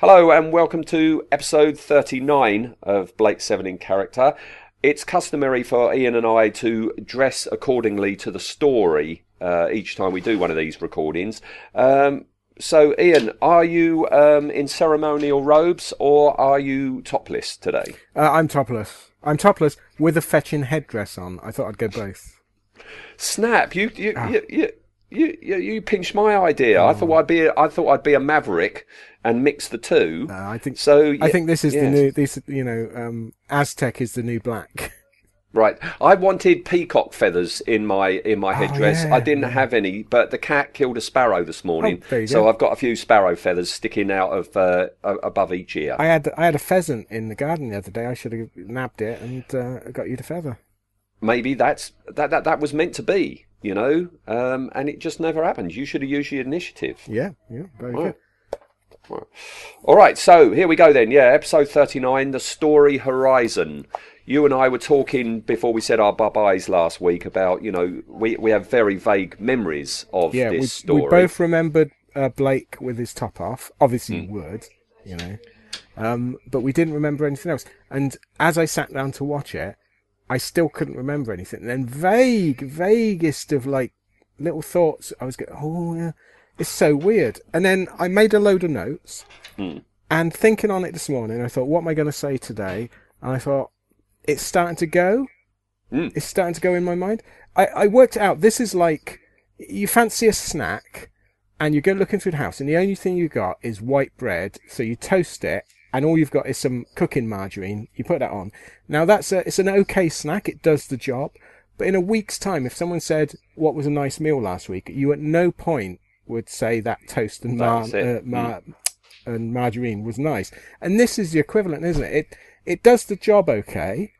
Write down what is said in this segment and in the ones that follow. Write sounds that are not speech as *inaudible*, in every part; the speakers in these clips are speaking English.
Hello and welcome to episode 39 of Blake 7 in Character. It's customary for Ian and I to dress accordingly to the story uh, each time we do one of these recordings. Um, so, Ian, are you um, in ceremonial robes or are you topless today? Uh, I'm topless. I'm topless with a fetching headdress on. I thought I'd go both. Snap! You you ah. you, you, you, you, you pinched my idea. Oh. I thought I'd be a, I thought I'd be a maverick and mix the two. Uh, I think so. I think this is yes. the new. This you know, um, Aztec is the new black. Right. I wanted peacock feathers in my in my oh, headdress. Oh, yeah, I didn't have any, but the cat killed a sparrow this morning, oh, so go. I've got a few sparrow feathers sticking out of uh, above each ear. I had I had a pheasant in the garden the other day. I should have nabbed it and uh, got you the feather. Maybe that's that that that was meant to be, you know, um, and it just never happened. You should have used your initiative. Yeah, yeah, very right. good. All right, so here we go then. Yeah, episode 39, The Story Horizon you and I were talking before we said our bye byes last week about you know we we have very vague memories of yeah, this we, story. We both remembered uh, Blake with his top off. Obviously, mm. would you know, um, but we didn't remember anything else. And as I sat down to watch it, I still couldn't remember anything. And then vague, vaguest of like little thoughts. I was going, oh yeah, it's so weird. And then I made a load of notes. Mm. And thinking on it this morning, I thought, what am I going to say today? And I thought, it's starting to go. Mm. It's starting to go in my mind. I, I worked out this is like you fancy a snack and you go looking through the house and the only thing you got is white bread. So you toast it and all you've got is some cooking margarine. You put that on. Now that's a, it's an okay snack. It does the job. But in a week's time, if someone said, what was a nice meal last week, you at no point would say that toast and, mar- uh, mar- mm. and margarine was nice. And this is the equivalent, isn't it? It, it does the job okay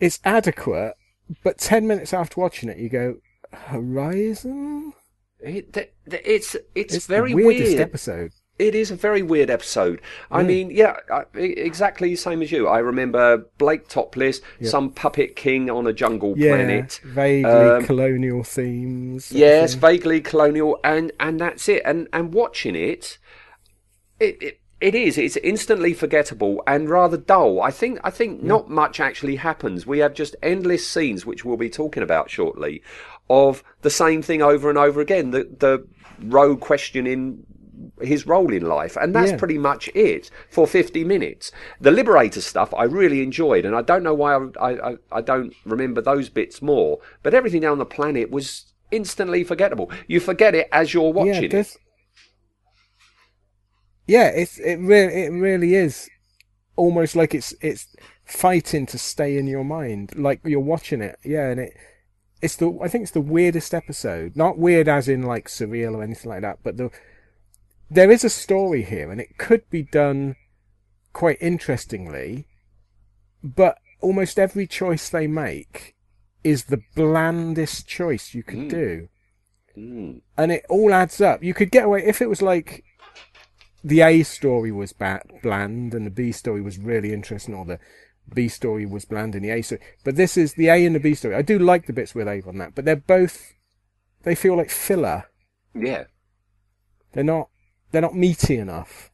it's adequate, but 10 minutes after watching it, you go, Horizon? It, it's, it's, it's very the weirdest weird. episode. It is a very weird episode. I mm. mean, yeah, exactly the same as you. I remember Blake topless, yep. some puppet king on a jungle yeah, planet, vaguely um, colonial themes. Yes, vaguely colonial, and and that's it. And and watching it, it, it it is. It's instantly forgettable and rather dull. I think. I think yeah. not much actually happens. We have just endless scenes, which we'll be talking about shortly, of the same thing over and over again. The the rogue questioning his role in life, and that's yeah. pretty much it for 50 minutes. The Liberator stuff I really enjoyed, and I don't know why I, I, I don't remember those bits more. But everything down the planet was instantly forgettable. You forget it as you're watching yeah, it yeah, it's it really it really is almost like it's it's fighting to stay in your mind, like you're watching it. Yeah, and it it's the I think it's the weirdest episode. Not weird as in like surreal or anything like that, but the there is a story here, and it could be done quite interestingly, but almost every choice they make is the blandest choice you could mm. do. Mm. And it all adds up. You could get away if it was like the A story was bland and the B story was really interesting, or the B story was bland and the A story. But this is the A and the B story. I do like the bits with A on that, but they're both they feel like filler. Yeah, they're not they're not meaty enough.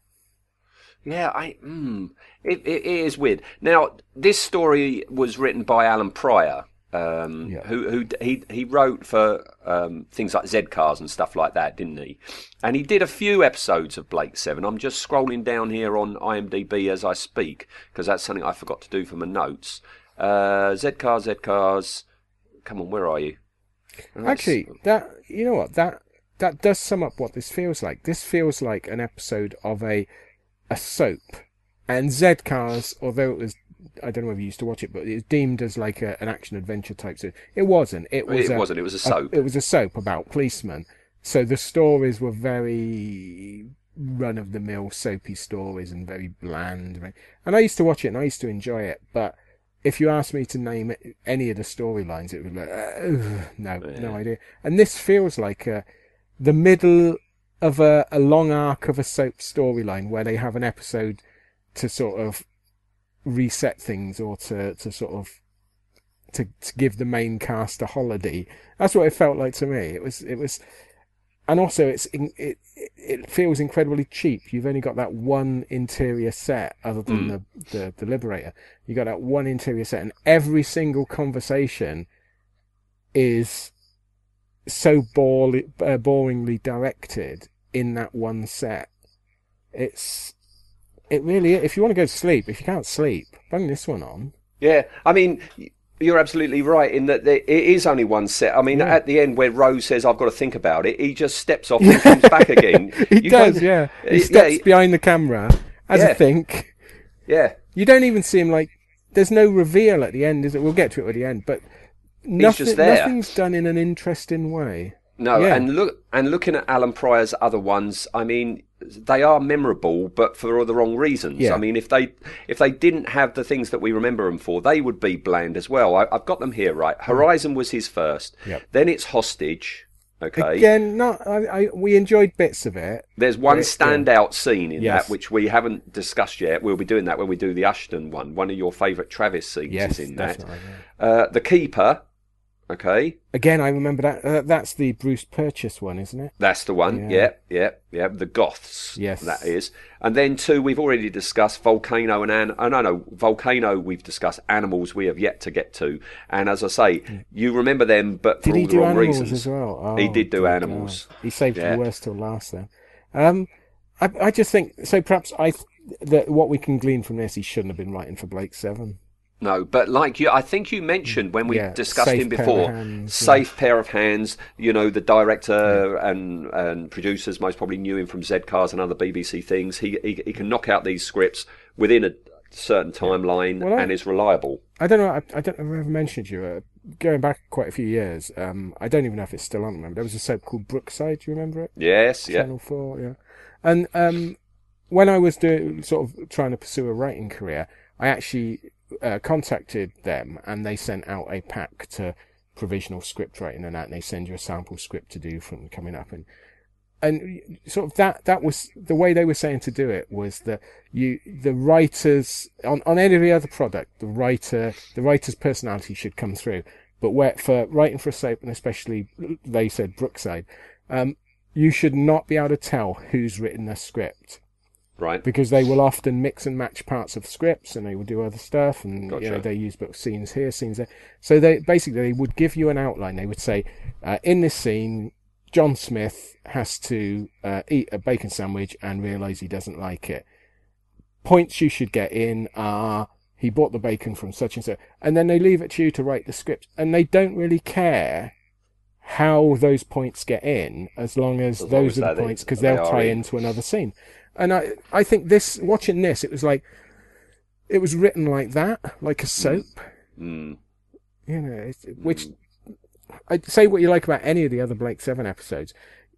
Yeah, I mm, it, it is weird. Now, this story was written by Allan Prior, um, yeah. who who he he wrote for um, things like Z Cars and stuff like that, didn't he? And he did a few episodes of Blake Seven. I'm just scrolling down here on IMDb as I speak because that's something I forgot to do for my notes. Uh, Z Cars, Z Cars. Come on, where are you? Actually, that you know what that that does sum up what this feels like. This feels like an episode of a a soap, and Z Cars, although it was I don't know if you used to watch it, but it was deemed as like a, an action adventure type. So it wasn't. It was. it a, wasn't. It was a soap. it was a soap about policemen. So the stories were very run of the mill soapy stories and very bland. And I used to watch it and I used to enjoy it. But if you asked me to name it, any of the storylines, it would be like, uh, no, no idea. And this feels like uh, the middle of a, a long arc of a soap storyline where they have an episode to sort of reset things or to, to sort of to, to give the main cast a holiday. That's what it felt like to me. It was it was, and also it's it it feels incredibly cheap. You've only got that one interior set, other than mm. the, the the Liberator. You got that one interior set, and every single conversation is so uh, boringly directed in that one set. It's it really. If you want to go to sleep, if you can't sleep, bring this one on. Yeah, I mean, y- you're absolutely right in that there, it is only one set. I mean, Yeah. at the end where Rose says, "I've got to think about it," he just steps off *laughs* and comes back again. *laughs* He You does, yeah. He steps yeah, behind the camera as Yeah. a think. yeah. You don't even see him like. There's no reveal at the end, is it? We'll get to it at the end, but nothing, nothing's done in an interesting way. No, Yeah. and look, and looking at Allan Prior's other ones, I mean, they are memorable, but for all the wrong reasons. Yeah. I mean, if they if they didn't have the things that we remember them for, they would be bland as well. I, I've got them here, right? Horizon was his first. Yep. Then it's Hostage. Okay. Again, not. I, I, we enjoyed bits of it. There's one Yeah. standout scene in Yes. that which we haven't discussed yet. We'll be doing that when we do the Ashton one. One of your favourite Travis scenes Yes, is in that. definitely. Uh, the Keeper. Okay, Again, I remember that. Uh, that's the Bruce Purchase one, isn't it? that's the one. Yeah. Yeah, yeah, yeah. The Goths. Yes. that is. And then two, we've already discussed Volcano and An. Oh no, no, Volcano. We've discussed Animals. We have yet to get to. And as I say, you remember them, but for Did he all the wrong reasons. as well? Oh, He did do Animals. God. He saved Yeah. the worst till last. Then, um, I, I just think so. Perhaps I th- that what we can glean from this, he shouldn't have been writing for Blake Seven. No, but like you, I think you mentioned when we Yeah, discussed him before, hands, safe pair of hands. You know, the director and and producers most probably knew him from Z Cars and other BBC things. He he, he can knock out these scripts within a certain timeline Well, I- and is reliable. I don't know. I, I don't know if I ever mentioned you. Uh, going back quite a few years, um, I don't even know if it's still on. Remember, there was a soap called Brookside. Do you remember it? Yes, yeah, Channel Four. Yeah. And um, when I was doing sort of trying to pursue a writing career, I actually uh, contacted them, and they sent out a pack to provisional script writing and that. And they send you a sample script to do from coming up and. And sort of that, that was the way they were saying to do it was that you, the writers, on, on any other product, the writer, the writer's personality should come through. But where, for writing for a soap, and especially they said Brookside, um, you should not be able to tell who's written the script right. because they will often mix and match parts of scripts and they will do other stuff and you know they use both scenes here scenes there. So they basically they would give you an outline. They would say uh, in this scene john smith has to uh, eat a bacon sandwich and realize he doesn't like it. Points you should get in are he bought the bacon from such and such, and then they leave it to you to write the script. And they don't really care how those points get in as long as, As long those as are the points because they they'll tie in. into another scene and I, I think this, watching this, it was like, it was written like that, like a soap, Mm. you know, it's, which, I'd say what you like about any of the other Blake Seven episodes,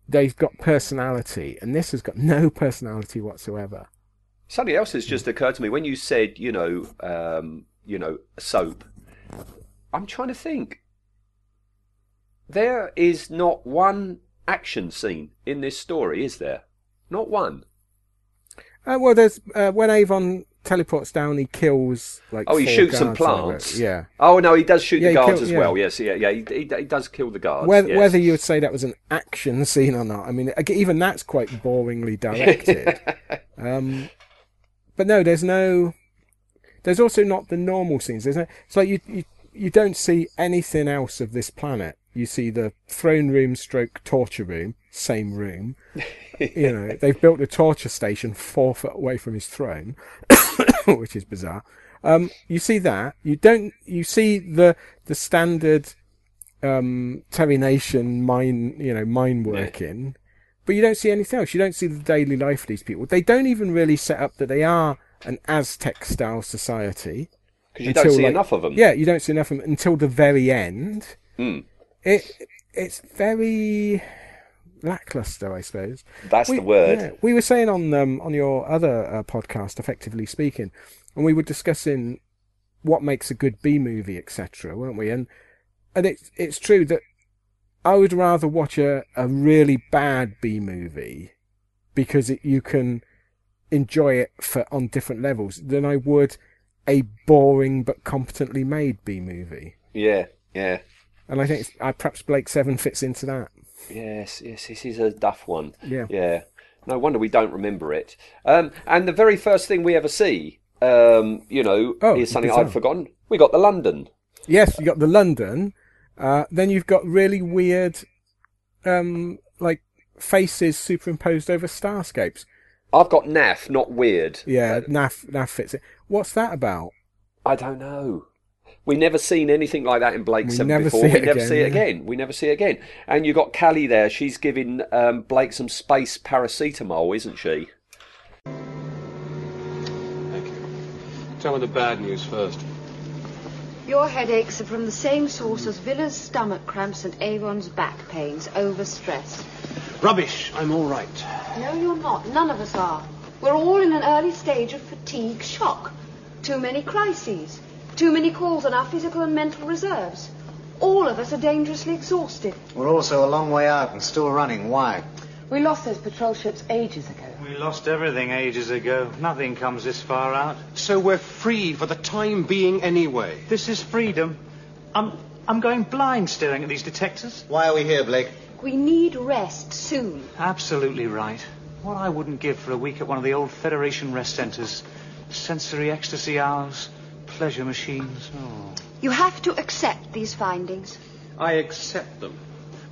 they've got personality, and this has got *laughs* no personality whatsoever. Something else has just occurred to me when you said, you know, um, you know, soap. I'm trying to think. There is not one action scene in this story, is there? Not one. Uh, well, there's, uh, when Avon teleports down, he kills, like, Oh, he shoots some guards or whatever. plants. Yeah. Oh no, he does shoot Yeah, the guards kill- as yeah. well. Yes, yeah, yeah. He, he, he does kill the guards. Whether, yes. whether you would say that was an action *laughs* scene or not, I mean, even that's quite boringly directed. *laughs* um, but no, there's no. There's also not the normal scenes. There's no. It's like you you you don't see anything else of this planet. You see the throne room, stroke torture room, same room. you know, *laughs* they've built a torture station four foot away from his throne, *coughs* which is bizarre. Um, you see that. You don't. You see the the standard um, Terry Nation mine, you know, mine working, but you don't see anything else. You don't see the daily life of these people. They don't even really set up that they are an Aztec style society. because you don't see like- enough of them. Yeah, you don't see enough of them until the very end. Hmm. It it's very lackluster, I suppose. That's we, the word. yeah, we were saying on um, on your other uh, podcast, effectively speaking, and we were discussing what makes a good B movie, etc., weren't we? And and it's it's true that I would rather watch a, a really bad B movie because it, you can enjoy it for on different levels than I would a boring but competently made B movie. Yeah, yeah. And I think it's, uh, perhaps Blake Seven fits into that. Yes, yes, this is a duff one. Yeah. Yeah. No wonder we don't remember it. Um, and the very first thing we ever see, um, you know, Oh, is something. I'd forgotten. We got the London. Yes, you got the London. Uh, then you've got really weird, um, like faces superimposed over starscapes. I've got naff, not weird. Yeah, Naf Naf fits it. What's that about? I don't know. We never seen anything like that in Blake We Seven never before. see we it never again, see it yeah. again. We never see it again. And you got Cally there. She's giving um, Blake some space paracetamol, isn't she? Thank you. Tell me the bad news first. Your headaches are from the same source as Vila's stomach cramps and Avon's back pains, overstress. Rubbish. I'm all right. No, you're not. None of us are. We're all in an early stage of fatigue shock. Too many crises. Too many calls on our physical and mental reserves. All of us are dangerously exhausted. We're also a long way out and still running. Why? We lost those patrol ships ages ago. We lost everything ages ago. Nothing comes this far out. So we're free for the time being anyway. This is freedom. I'm I'm going blind staring at these detectors. Why are we here, Blake? We need rest soon. Absolutely right. What I wouldn't give for a week at one of the old Federation rest centers. Sensory ecstasy hours, pleasure machines. Oh. You have to accept these findings. I accept them.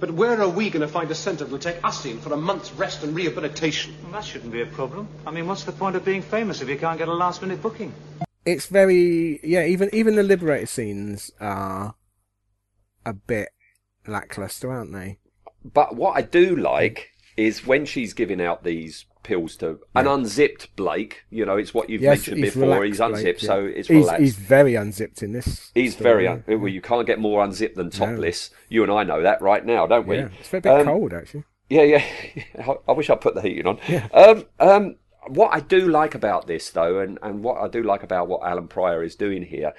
But where are we going to find a centre that'll take us in for a month's rest and rehabilitation? Well, that shouldn't be a problem. I mean, what's the point of being famous if you can't get a last minute booking? It's very yeah. Even even the liberator scenes are a bit lackluster, aren't they? But what I do like is when she's giving out these pills to an unzipped Blake. You know, it's what you've mentioned before. relaxed, He's unzipped, Blake, so it's he's, relaxed. He's very unzipped in this. He's story, very yeah. well. You can't get more unzipped than topless. You and I know that right now, don't we? Yeah, it's a bit Um, cold actually. Yeah, yeah. *laughs* I- I wish I'd put the heating on. Um, um, what I do like about this, though, and, and what I do like about what Allan Prior is doing here,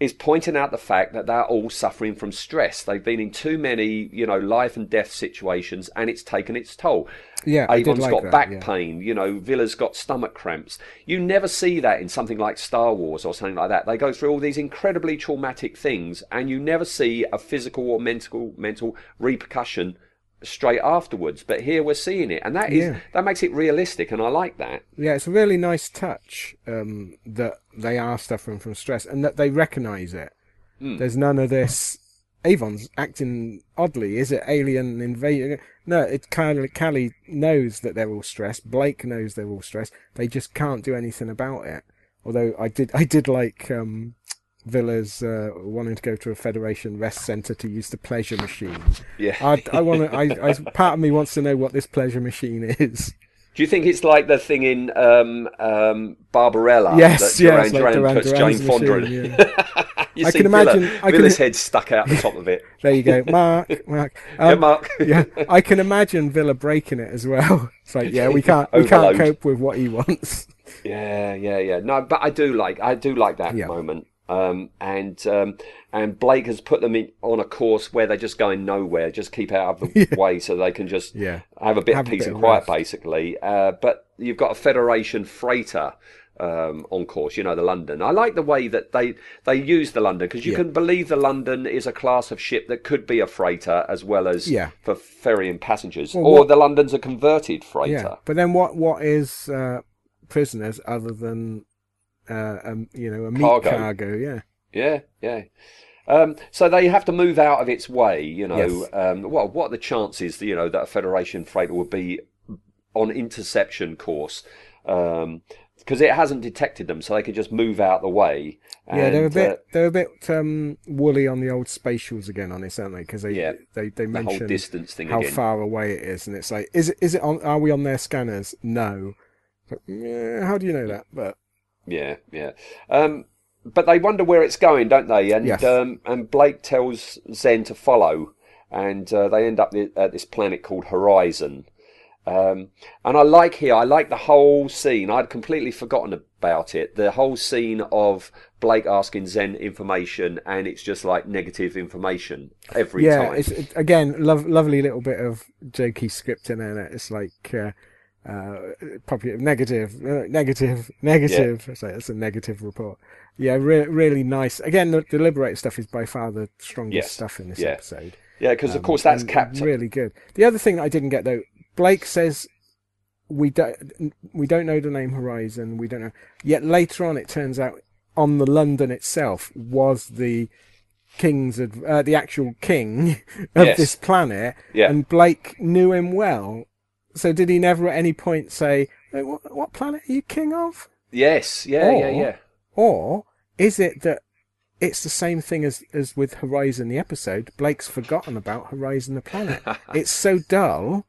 is pointing out the fact that they're all suffering from stress. They've been in too many, you know, life and death situations, and it's taken its toll. Yeah, Avon's like got that, back yeah. pain. You know, Vila's got stomach cramps. You never see that in something like Star Wars or something like that. They go through all these incredibly traumatic things, and you never see a physical or mental mental repercussion straight afterwards. But here we're seeing it, and that is Yeah. that makes it realistic, and I like that. Yeah, it's a really nice touch um, that they are suffering from stress and that they recognise it. Hmm. There's none of this. Avon's acting oddly. Is it alien invasion? No, it Cally, Cally knows that they're all stressed. Blake knows they're all stressed. They just can't do anything about it. Although I did, I did like um, Vila's uh, wanting to go to a Federation rest centre to use the pleasure machine. Yeah. I, I want to. I, I, part of me wants to know what this pleasure machine is. Do you think it's like the thing in um, um, Barbarella Yes, that yes, Duran like Duran puts Jane Fonda machine, in? yeah. *laughs* you I see can Vila, imagine- I can- Vila's head stuck out the top of it. There you go, *laughs* Mark. Mark. Yeah, Um, Mark. yeah, I can imagine Vila breaking it as well. *laughs* It's like, yeah, we can't, we can't cope with what he wants. Yeah, yeah, yeah. No, but I do like I do like that Yeah. moment. Um, and um, and Blake has put them in, on a course where they're just going nowhere. Just keep out of the *laughs* way so they can just Yeah. have a bit Have of peace bit and quiet, rest. basically. Uh, but you've got a Federation freighter. Um, on course, you know the London. I like the way that they they use the London because you Yeah. can believe the London is a class of ship that could be a freighter as well as Yeah. for ferrying passengers, Well, or what- the London's a converted freighter. Yeah, but then what? What is uh, prisoners other than uh, um, you know a meat Cargo. cargo? Yeah, Yeah, yeah. Um, so they have to move out of its way, you know. Yes. Um, well, what are the chances, you know, that a Federation freighter would be on interception course? Because it hasn't detected them, so they can just move out the way. yeah. They're a bit, uh, they're a bit um, woolly on the old spatials again on this, aren't they? Because they, Yeah. they, they the whole distance thing how again. far away it is, and it's like, is it, is it on? Are we on their scanners? No. But, yeah, how do you know that? But Yeah, yeah. Um, but they wonder where it's going, don't they? And Yes. um, and Blake tells Zen to follow, and uh, they end up at this planet called Horizon. Um, and I like here, I like the whole scene. I'd completely forgotten about it. The whole scene of Blake asking Zen information, and it's just like negative information every yeah, time. it's it, again lov lovely little bit of jokey script in it. It's like uh, uh, probably negative, uh, negative, *laughs* negative. So it's a negative report. Yeah, re- really nice. Again, the, the Liberator stuff is by far the strongest Yes, stuff in this yeah. episode. yeah, because of Um, course that's Captain. Really good. The other thing that I didn't get though, Blake says we don't we don't know the name Horizon. We don't know. Yet later on, it turns out on the London itself was the king's adv- uh, the actual king *laughs* of Yes. this planet, Yeah. and Blake knew him well. So did he never at any point say, "Hey, "What, what planet are you king of?" Yes, yeah, yeah, Or- yeah. Or is it that it's the same thing as, as with Horizon the episode? Blake's forgotten about Horizon the planet. *laughs* it's so dull,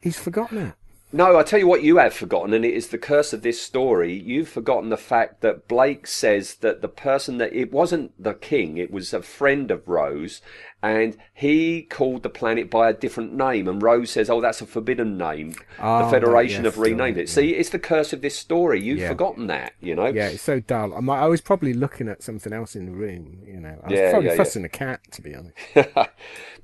he's forgotten it. No, I tell you what, you have forgotten, and it is the curse of this story. You've forgotten the fact that Blake says that the person that it wasn't the king, it was a friend of Rose, and he called the planet by a different name. And Rose says, "Oh, that's a forbidden name." Oh, the Federation yes, have renamed it. See, it's the curse of this story. You've Yeah. forgotten that, you know. Yeah, it's so dull. I'm, I was probably looking at something else in the room, you know. I was Yeah, probably fussing a cat, to be honest. *laughs*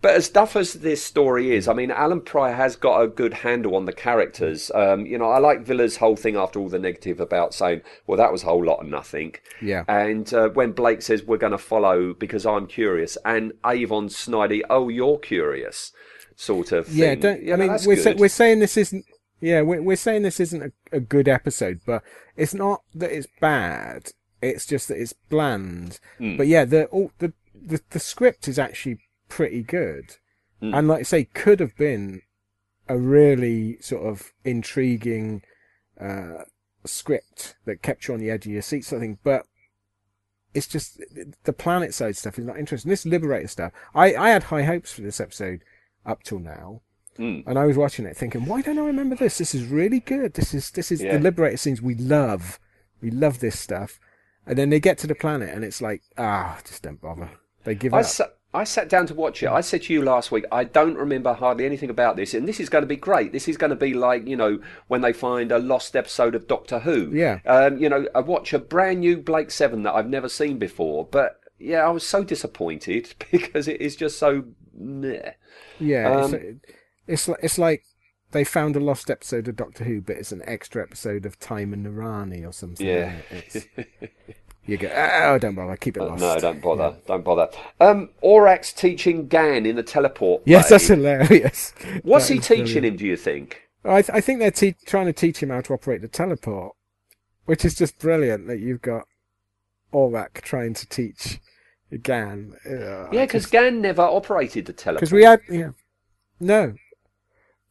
But as tough as this story is, I mean, Allan Prior has got a good handle on the characters. Um, you know, I like Vila's whole thing after all the negative about saying, well, that was a whole lot of nothing. Yeah. And uh, when Blake says, we're going to follow because I'm curious, and Avon Snidey, oh, you're curious, sort of thing. Yeah, don't, You I mean, we're, sa- we're saying this isn't, yeah, we're, we're saying this isn't a, a good episode, but it's not that it's bad. It's just that it's bland. Hmm. But yeah, the, all, the, the, the script is actually pretty good. Hmm. And like I say, could have been a really sort of intriguing, uh, script that kept you on the edge of your seat, of. But it's just the planet side stuff is not interesting. This Liberator stuff, I, I had high hopes for this episode up till now. Hmm. And I was watching it thinking, why don't I remember this? This is really good. This is this is Yeah. the Liberator scenes we love. We love this stuff. And then they get to the planet and it's like, ah, just don't bother. They give I, up. sa- I sat down to watch it. I said to you last week, I don't remember hardly anything about this, and this is going to be great. This is going to be like, you know, when they find a lost episode of Doctor Who. Yeah. Um, you know, I watch a brand new Blake Seven that I've never seen before, but yeah, I was so disappointed *laughs* because it is just so. Meh. yeah, um, it's, it's li- it's like they found a lost episode of Doctor Who, but it's an extra episode of Time and the Rani or something. Yeah. It's, *laughs* you go, ah, oh, don't bother, keep it uh, lost. No, don't bother. Don't bother. Um, Orac's teaching Gan in the teleport. Yes, that's hilarious. *laughs* What's That he teaching brilliant. him? Do you think? I, th- I think they're te- trying to teach him how to operate the teleport, which is just brilliant that you've got Orac trying to teach Gan. Uh, yeah, because Gan never operated the teleport. Because we had, yeah. No.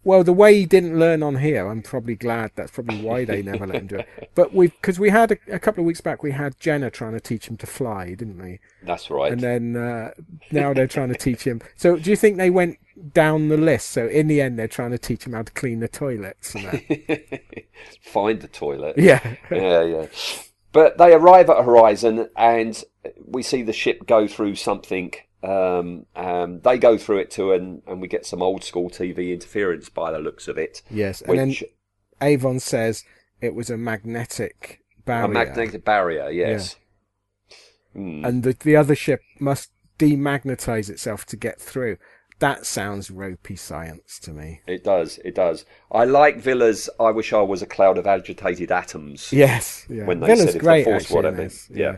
Well, the way he didn't learn on here, I'm probably glad. That's probably why they *laughs* never let him do it. But we, because we had a, a couple of weeks back, we had Jenna trying to teach him to fly, didn't we? That's right. And then uh, now they're trying to teach him. So do you think they went down the list? So in the end, they're trying to teach him how to clean the toilets and that. *laughs* Find the toilet. yeah. *laughs* yeah, yeah. But they arrive at Horizon and we see the ship go through something. Um, um, they go through it too, and, and we get some old school TV interference by the looks of it. Yes, and then Which Avon says it was a magnetic barrier, a magnetic barrier, yes. Hmm. and the the other ship must demagnetize itself to get through. That sounds ropey science to me. It does, it does. I like Vila's I wish I was a cloud of agitated atoms. Yes, yeah. When they Vila's said the great Force actually. were in to be- yeah.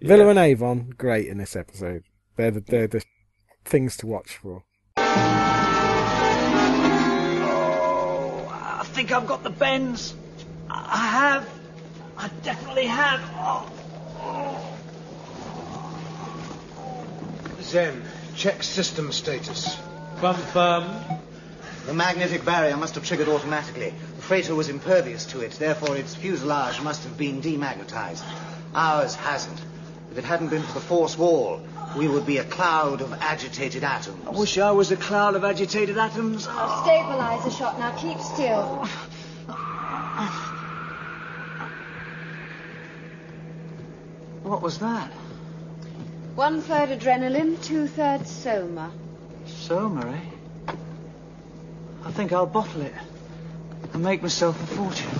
Vila and Avon great in this episode. They're the, they're the things to watch for. Oh, I think I've got the bends. I I have. I definitely have. Oh. Zen, check system status. Confirm. The magnetic barrier must have triggered automatically. The freighter was impervious to it, therefore its fuselage must have been demagnetized. Ours hasn't. If it hadn't been for the force wall, we would be a cloud of agitated atoms. I wish I was a cloud of agitated atoms. Oh. Stabilizer shot. Now keep still. What was that? One third adrenaline, two thirds soma. Soma, eh? I think I'll bottle it and make myself a fortune.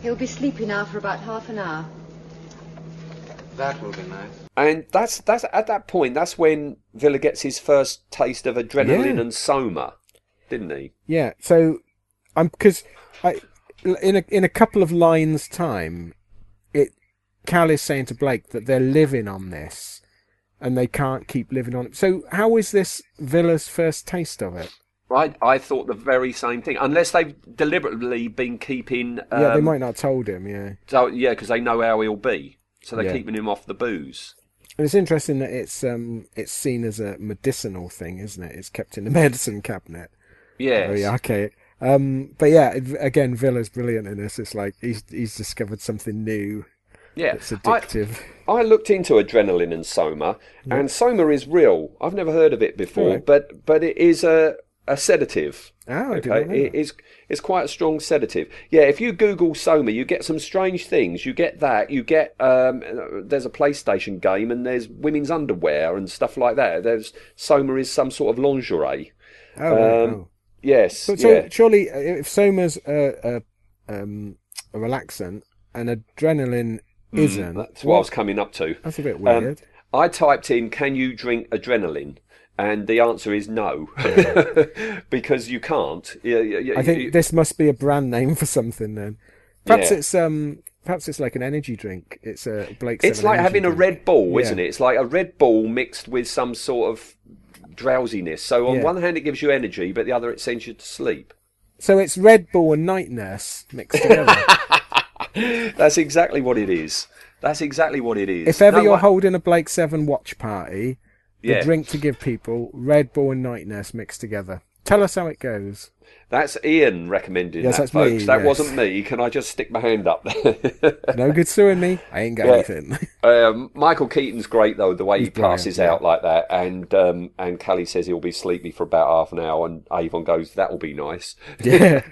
He'll be sleepy now for about half an hour. That will be nice. And that's that's at that point. That's when Vila gets his first taste of adrenaline Yeah. and soma, didn't he? Yeah, so I'm because I in a in a couple of lines time, it Cal is saying to Blake that they're living on this, and they can't keep living on it. So how is this Vila's first taste of it? Right. I thought the very same thing. Unless they've deliberately been keeping. Um, yeah, they might not have told him. Yeah, So yeah, because they know how he'll be, so they're Yeah. keeping him off the booze. And it's interesting that it's um it's seen as a medicinal thing, isn't it? It's kept in the *laughs* medicine cabinet. Yes. Oh yeah, okay. Um, but yeah, again, Vila's brilliant in this. It's like he's he's discovered something new. Yeah. It's I, addictive. I looked into adrenaline and soma, and soma is real. I've never heard of it before, Right. but but it is a a sedative. Oh, Okay, know it it's quite a strong sedative. Yeah, if you Google Soma, you get some strange things. You get that. You get um, there's a PlayStation game and there's women's underwear and stuff like that. There's Soma is some sort of lingerie. Oh, um, oh. Yes, But so yeah. surely, uh, if soma's a, a, um, a relaxant and adrenaline isn't, Hmm, That's what I was coming up to. that's a bit Um, weird. I typed in, "Can you drink adrenaline?" And the answer is no, *laughs* because you can't. I think you- this must be a brand name for something then. Perhaps Yeah. it's um, perhaps it's like an energy drink. It's a Blake. It's like having a. Red Bull, Yeah. isn't it? It's like a Red Bull mixed with some sort of drowsiness. So on Yeah. one hand, it gives you energy, but the other, it sends you to sleep. So it's Red Bull and Night Nurse mixed together. *laughs* That's exactly what it is. That's exactly what it is. if ever No, you're I- holding a Blake Seven watch party, the Yeah. drink to give people Red Bull and Night Nurse mixed together. Tell us how it goes. that's Ian recommending Yes, that, that's me, folks. that yes. wasn't me. Can I just stick my hand up? *laughs* No good suing me. I ain't got Yeah. anything. *laughs* Um, Michael Keating's great though, the way he brilliant, passes out like that, and um, and Cally says he'll be sleepy for about half an hour, and Avon goes, "That will be nice." *laughs* yeah.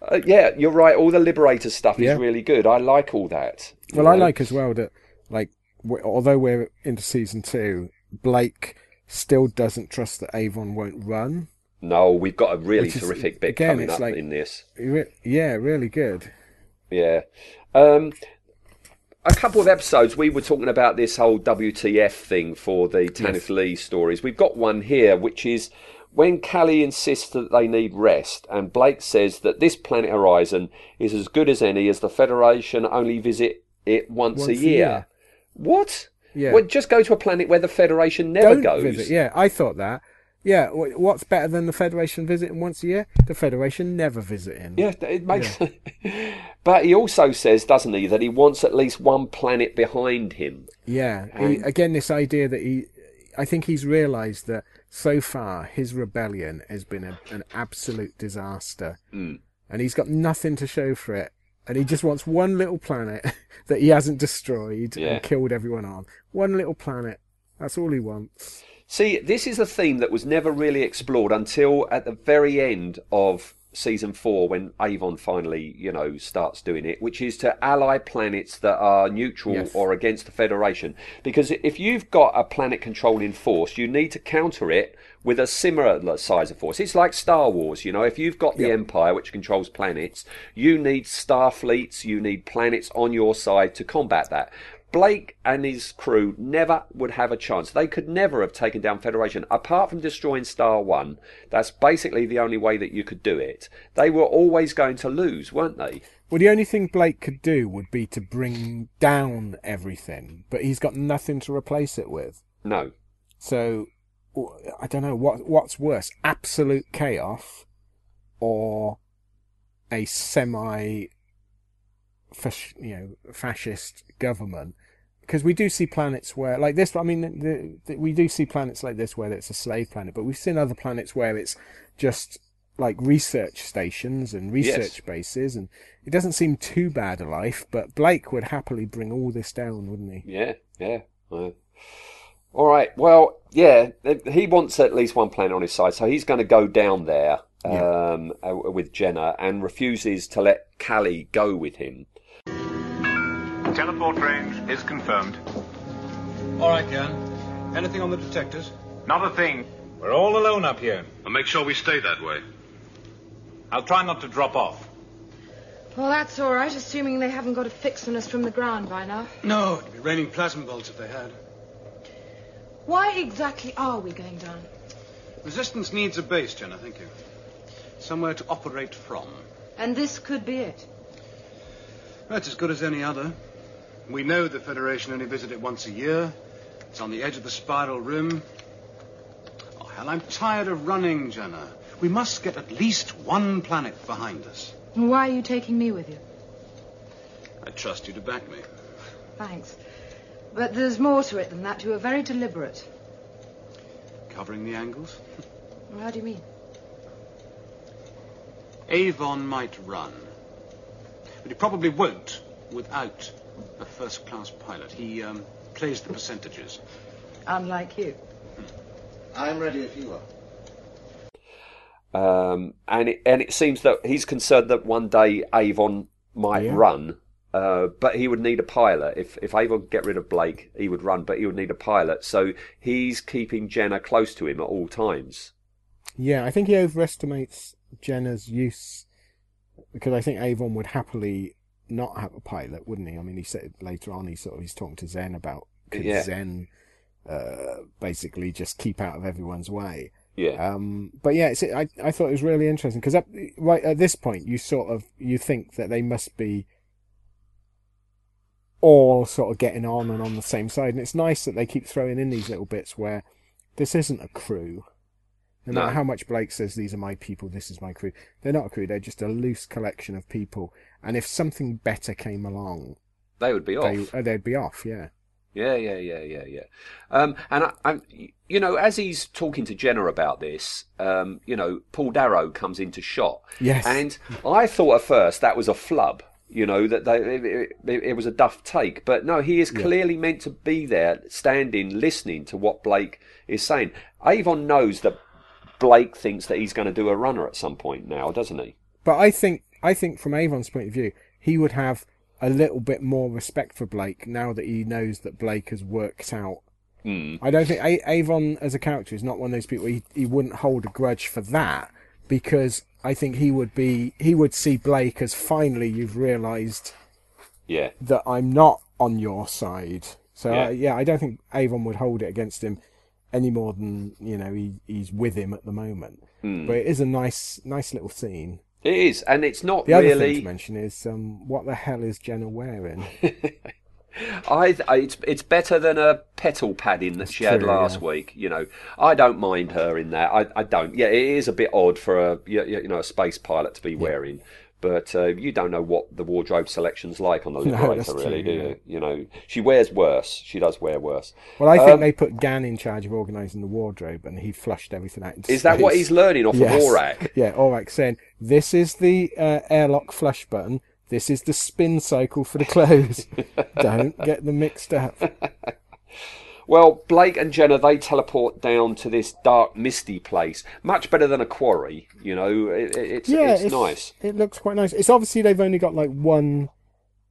Uh, yeah, you're right. All the Liberator stuff Yeah. is really good. I like all that. Well, I like as well that, like, w- although we're into season two, Blake still doesn't trust that Avon won't run. No, we've got a really is- terrific bit again, coming up like- in this. Re- Yeah, really good. Yeah. Um, a couple of episodes we were talking about this whole WTF thing for the Tanith Lee stories. We've got one here which is when Cally insists that they need rest and Blake says that this planet Horizon is as good as any as the Federation only visit it once, Once a a year. year. What? Yeah. Well, just go to a planet where the Federation never Don't goes. visit. Yeah, I thought that. Yeah, what's better than the Federation visiting once a year? The Federation never visiting. Yeah, it makes. *laughs* but he also says, doesn't he, that he wants at least one planet behind him. Yeah. He, again, this idea that he, I think he's realised that so far his rebellion has been a, an absolute disaster, Hmm. and he's got nothing to show for it. And he just wants one little planet *laughs* that he hasn't destroyed Yeah. and killed everyone on. One little planet. That's all he wants. See, this is a theme that was never really explored until at the very end of season four when Avon finally, you know, starts doing it, which is to ally planets that are neutral Yes. or against the Federation. Because if you've got a planet controlling force, you need to counter it with a similar size of force. It's like Star Wars, you know, if you've got the Yep. Empire, which controls planets, you need star fleets, you need planets on your side to combat that. Blake and his crew never would have a chance. They could never have taken down Federation apart from destroying Star One. That's basically the only way that you could do it. They were always going to lose, weren't they? Well, the only thing Blake could do would be to bring down everything, but he's got nothing to replace it with. No. So I don't know what what's worse: absolute chaos, or a semi, you know, fascist government. Because we do see planets where, like this, I mean, the, the, we do see planets like this where it's a slave planet, but we've seen other planets where it's just like research stations and research bases, and it doesn't seem too bad a life. But Blake would happily bring all this down, wouldn't he? Yeah, yeah. Uh, all right. Well, yeah, he wants at least one planet on his side, so he's going to go down there um, uh, with Jenna and refuses to let Cally go with him. Teleport range is confirmed. All right, Jan. Anything on the detectors? Not a thing. We're all alone up here. And make sure we stay that way. I'll try not to drop off. Well, that's all right, assuming they haven't got a fix on us from the ground by now. No, it'd be raining plasma bolts if they had. Why exactly are we going down? Resistance needs a base, Jenna, thank you. Somewhere to operate from. And this could be it. That's as good as any other. We know the Federation only visit it once a year. It's on the edge of the spiral rim. Oh, hell, I'm tired of running, Jenna. We must get at least one planet behind us. Why are you taking me with you? I trust you to back me. Thanks. But there's more to it than that. You were very deliberate. Covering the angles? *laughs* How do you mean? Avon might run. But he probably won't without a first-class pilot. He um, plays the percentages. Unlike you. I'm ready if you are. Um, and it, and it seems that he's concerned that one day Avon might Yeah. run, uh, but he would need a pilot. If if Avon could get rid of Blake, he would run, but he would need a pilot. So he's keeping Jenna close to him at all times. Yeah, I think he overestimates Jenna's use because I think Avon would happily not have a pilot, wouldn't he? I mean, he said later on he sort of he's talking to Zen about could Yeah. Zen uh, basically just keep out of everyone's way. Yeah, Um, but yeah, it's, I I thought it was really interesting because right at this point you sort of you think that they must be all sort of getting on and on the same side, and it's nice that they keep throwing in these little bits where this isn't a crew. No matter how much Blake says these are my people, this is my crew. They're not a crew. They're just a loose collection of people. And if something better came along, they would be off. they uh, they'd be off. Yeah. Yeah, yeah, yeah, yeah, yeah. Um, and I, I, you know, as he's talking to Jenna about this, um, you know, Paul Darrow comes into shot. Yes. And I thought at first that was a flub. You know that they, it, it, it was a duff take, but no, he is clearly meant to be there, standing, listening to what Blake is saying. Avon knows that Blake thinks that he's going to do a runner at some point now, doesn't he? But I think I think from Avon's point of view, he would have a little bit more respect for Blake now that he knows that Blake has worked out. Hmm. I don't think a- Avon as a character is not one of those people. He he wouldn't hold a grudge for that because I think he would be he would see Blake as finally you've realised Yeah. that I'm not on your side. So Yeah. yeah. yeah, I don't think Avon would hold it against him any more than you know he he's with him at the moment. Hmm. But it is a nice nice little scene. It is, and it's not The other thing to mention is um, what the hell is Jenna wearing? *laughs* I, I it's it's better than a petal padding that she had last yeah. week. You know, I don't mind her in that. I, I don't. Yeah, it is a bit odd for a you, you know a space pilot to be wearing, but uh, you don't know what the wardrobe selection's like on the *laughs* Liberator, that's really, true, do yeah. you? You know, she wears worse. She does wear worse. Well, I think Um, they put Gan in charge of organising the wardrobe, and he flushed everything out into Is that what he's learning off Yes. of Orac? *laughs* Yeah, Orac saying this is the uh, airlock flush button. This is the spin cycle for the clothes. *laughs* Don't get them mixed up. Well, Blake and Jenna they teleport down to this dark, misty place. Much better than a quarry. You know, it, it- it's Yeah, it's, nice. It looks quite nice. It's obviously they've only got like one,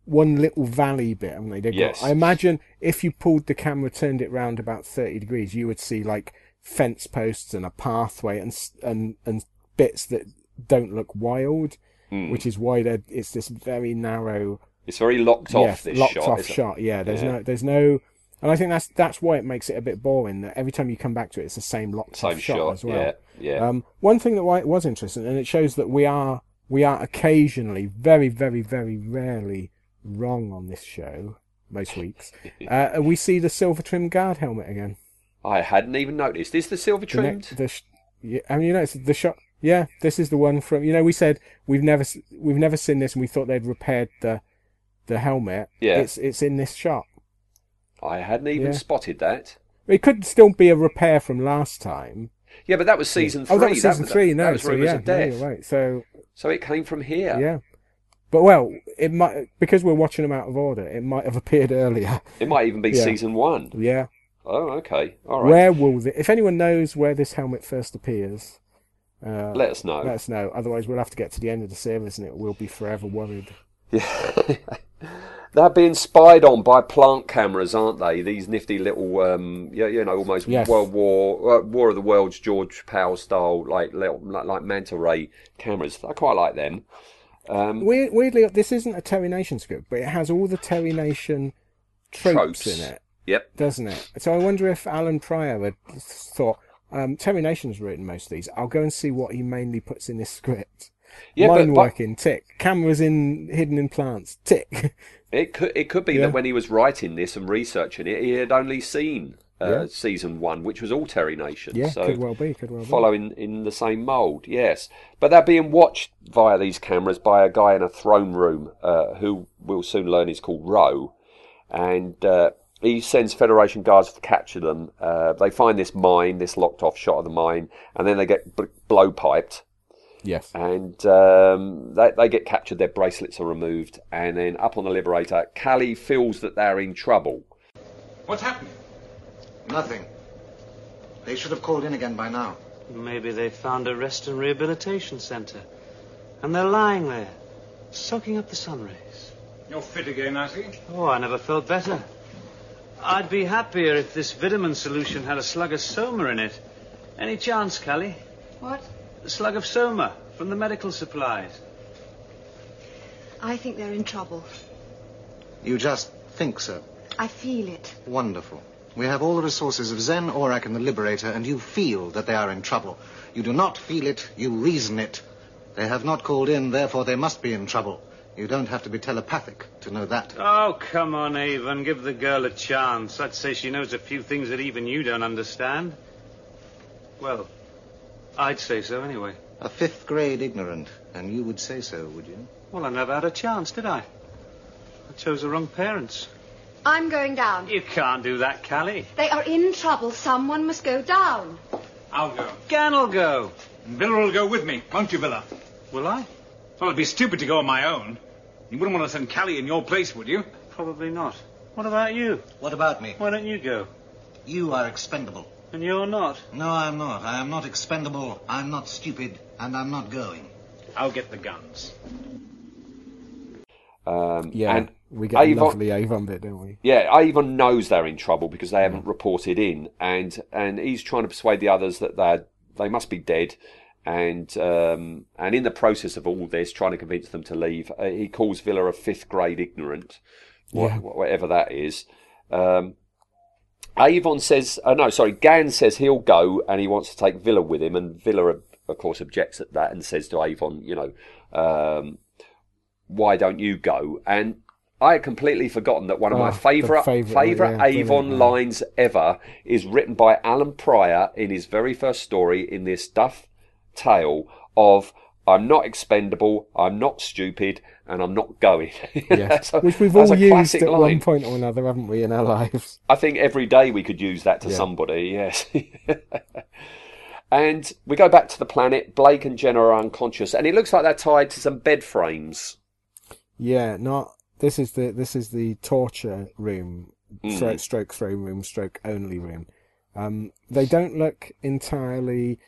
one little valley bit, haven't they? They've Yes. Got, I imagine if you pulled the camera, turned it round about thirty degrees, you would see like fence posts and a pathway and and and bits that don't look wild, Hmm. which is why it's this very narrow, It's very locked yeah, off. This locked shot, off it? shot. Yeah, there's Yeah. no, there's no. And I think that's that's why it makes it a bit boring. That every time you come back to it, it's the same locked Same off shot, shot, as well. yeah, yeah. Um, one thing that wa- was interesting, and it shows that we are we are occasionally, very, very, very rarely wrong on this show. Most weeks, *laughs* uh, we see the silver trim guard helmet again. I hadn't even noticed. Is the silver The trimmed? the sh- yeah, I mean, you know, it's the shot. Yeah, this is the one from. You know, we said we've never we've never seen this, and we thought they'd repaired the the helmet. Yeah. it's it's in this shot. I hadn't even Yeah. spotted that. It could still be a repair from last time. Yeah, but that was season three. Oh, that was season three. No, that was so yeah, of no, right. So So it came from here. yeah, but well, it might because we're watching them out of order. It might have *laughs* appeared earlier. It might even be Yeah. season one. Yeah. Oh, okay. All right. Where will the, if anyone knows where this helmet first appears? Uh, Let us know. Let us know. Otherwise, we'll have to get to the end of the series, and it will be forever worried. *laughs* Yeah. they're being spied on by plant cameras, aren't they? These nifty little, um, you, you know, almost Yes. World War, uh, War of the Worlds, George Pal style, like little, like, like manta ray cameras. I quite like them. Weird, weirdly, this isn't a Terry Nation script, but it has all the Terry Nation tropes, Tropes. in it, Yep. doesn't it? So I wonder if Allan Prior had thought, um, Terry Nation's written most of these. I'll go and see what he mainly puts in this script. Yeah, but- Mine but- working, tick. Cameras in hidden in plants, tick. *laughs* It could it could be Yeah. that when he was writing this and researching it, he had only seen uh, Yeah. season one, which was all Terry Nation. yeah, so could well be, could well be. following in the same mould, yes. But they're being watched via these cameras by a guy in a throne room uh, who we'll soon learn is called Ro. And uh, he sends Federation guards to capture them. Uh, they find this mine, this locked off shot of the mine, and then they get b- blow piped. Yes. And um, they, they get captured, their bracelets are removed, and then up on the Liberator, Cally feels that they're in trouble. What's happening? Nothing. They should have called in again by now. Maybe they found a rest and rehabilitation center. And they're lying there, soaking up the sun rays. You're fit again, I see. Oh, I never felt better. I'd be happier if this vitamin solution had a slug of soma in it. Any chance, Cally? What? A slug of soma from the medical supplies. I think they're in trouble. You just think so. I feel it. Wonderful. We have all the resources of Zen, Orac, and the Liberator, and you feel that they are in trouble. You do not feel it, you reason it. They have not called in, therefore they must be in trouble. You don't have to be telepathic to know that. Oh, come on, Avon. Give the girl a chance. I'd say she knows a few things that even you don't understand. Well, I'd say so anyway. A fifth grade ignorant, and you would say so, would you? Well, I never had a chance, did I? I chose the wrong parents. I'm going down. You can't do that, Cally. They are in trouble. Someone must go down. I'll go. Gan'll go. And Vila will go with me, won't you, Vila? Will I? Well, it'd be stupid to go on my own. You wouldn't want to send Cally in your place, would you? Probably not. What about you? What about me? Why don't you go? You are expendable. And you're not. No, I'm not. I am not expendable. I'm not stupid, and I'm not going. I'll get the guns. Um, Yeah. and we get a Avon- lovely Avon bit, don't we? Yeah, Avon knows they're in trouble because they haven't reported in, and and he's trying to persuade the others that they they must be dead, and um, and in the process of all this, trying to convince them to leave, uh, he calls Vila a fifth grade ignorant, Yeah. whatever that is. Um, Avon says, oh no, sorry, Gan says he'll go and he wants to take Vila with him, and Vila, of course, objects at that and says to Avon, you know, um, why don't you go? And I had completely forgotten that one of Oh, my favourite favourite, favourite yeah, Avon yeah. lines ever is written by Allan Prior in his very first story in this Duff tale of I'm not expendable, I'm not stupid, and I'm not going. *laughs* Yes. A- Which we've all used at line. one point or another, haven't we, in our lives? I think every day we could use that to Yeah. somebody, yes. *laughs* and we go back to the planet. Blake and Jenna are unconscious, and it looks like they're tied to some bed frames. Yeah, not. This is the this is the torture room, Mm. stroke, stroke throne room, stroke only room. Um, they don't look entirely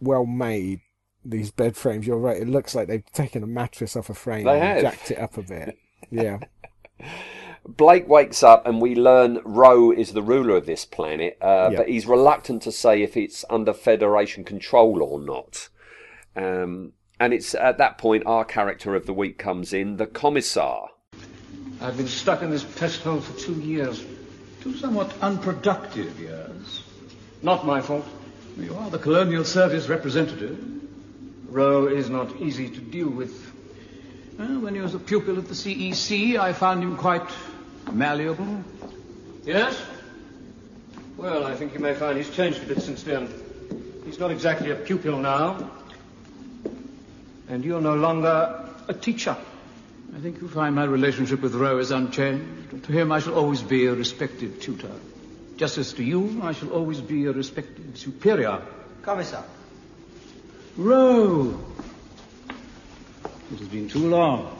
well made. These bed frames, you're right. It looks like they've taken a mattress off a frame They and have. jacked it up a bit. Yeah, *laughs* Blake wakes up, and we learn Ro is the ruler of this planet, uh, Yeah. but he's reluctant to say if it's under Federation control or not. Um, and it's at that point our character of the week comes in, the Commissar. I've been stuck in this pest hole for two years. Two somewhat unproductive years. Not my fault. You are the Colonial Service representative. Ro is not easy to deal with. Well, when he was a pupil at the CEC, I found him quite malleable. Yes? Well, I think you may find he's changed a bit since then. He's not exactly a pupil now. And you're no longer a teacher. I think you'll find my relationship with Ro is unchanged. To him, I shall always be a respected tutor. Just as to you, I shall always be a respected superior. Commissar. Ro! It has been too long.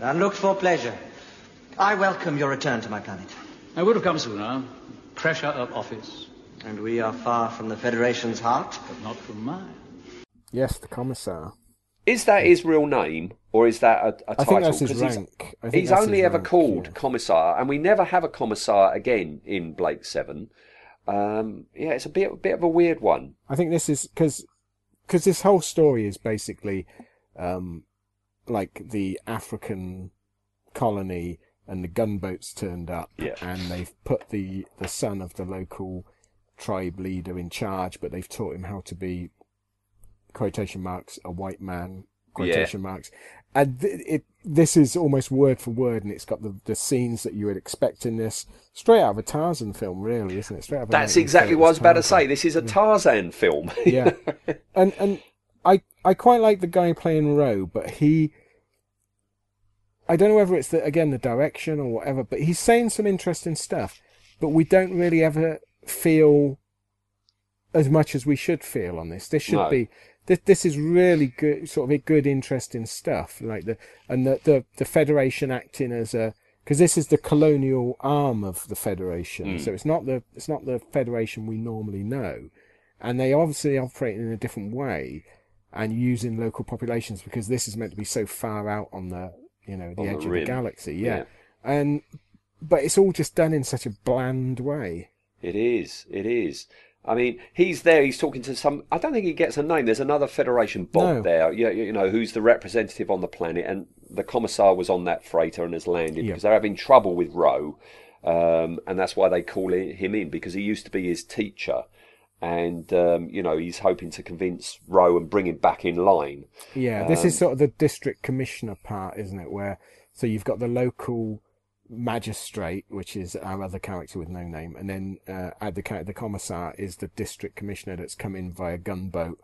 Unlooked for pleasure. I welcome your return to my planet. I would have come sooner. Pressure of office, And we are far from the Federation's heart. but not from mine. yes, the commissar. Is that his real name, or is that a, a title? I think that's his 'Cause he's- rank. I think He's that's only his ever rank, called yeah. Commissar, and we never have a Commissar again in Blake Seven. Um, yeah, it's a bit, bit of a weird one. I think this is because because this whole story is basically um, like the African colony and the gunboats turned up Yeah. and they've put the the son of the local tribe leader in charge, but they've taught him how to be quotation marks a white man quotation marks. And th- it this is almost word for word, and it's got the, the scenes that you would expect in this straight out of a Tarzan film, really, isn't it? Straight out of That's exactly what I was about to say. This is a Tarzan film. yeah *laughs* and and i i quite like the guy playing roe but he i don't know whether it's the again the direction or whatever but he's saying some interesting stuff but we don't really ever feel as much as we should feel on this this should No. be this, this is really good sort of a good interesting stuff like the and the the, the federation acting as a because this is the colonial arm of the federation mm. so it's not the it's not the federation we normally know and they obviously operate in a different way and using local populations because this is meant to be so far out on the you know the On the edge of rim. the galaxy yeah. Yeah. and but it's all just done in such a bland way It is. It is. I mean, he's there. He's talking to some. I don't think he gets a name. There's another Federation Bob No. there. You, you know, who's the representative on the planet, and the commissar was on that freighter and has landed Yeah. because they're having trouble with Ro, um, and that's why they call him in because he used to be his teacher, and um, you know he's hoping to convince Ro and bring him back in line. yeah this is Um, sort of the district commissioner part isn't it where so you've got the local magistrate which is our other character with no name and then uh, the the commissar is the district commissioner that's come in via gunboat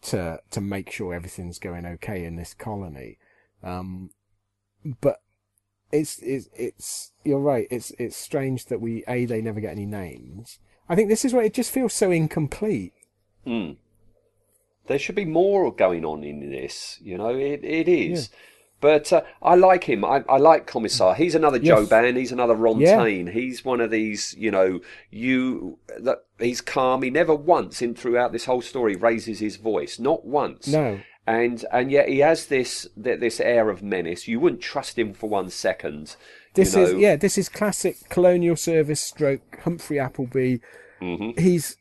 to to make sure everything's going okay in this colony um but it's it's it's you're right it's it's strange that we a they never get any names i think this is where it just feels so incomplete Mm. There should be more going on in this. You know, it it is. But uh, I like him. I, I like Commissar. He's another Joe Yes. Ban. He's another Ron Yeah. He's one of these. You know, you that he's calm. He never once in throughout this whole story raises his voice. Not once. No. And and yet he has this this air of menace. You wouldn't trust him for one second. This you is yeah, this is classic colonial service stroke Humphrey Appleby. Mhm. He's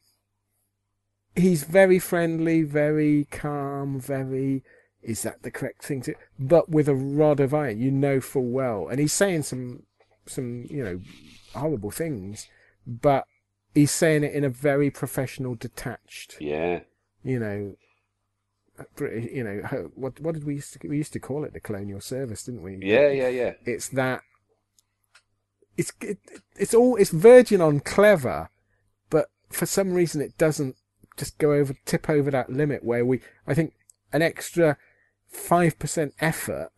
he's very friendly, very calm, very is that the correct thing to but with a rod of iron, you know full well. And he's saying some some, you know, horrible things, but he's saying it in a very professional, detached, Yeah. you know, British, you know, what what did we used to we used to call it the colonial service, didn't we? Yeah. Yeah. Yeah. it's that it's it, it's all it's verging on clever but for some reason it doesn't just go over tip over that limit where we i think an extra 5% effort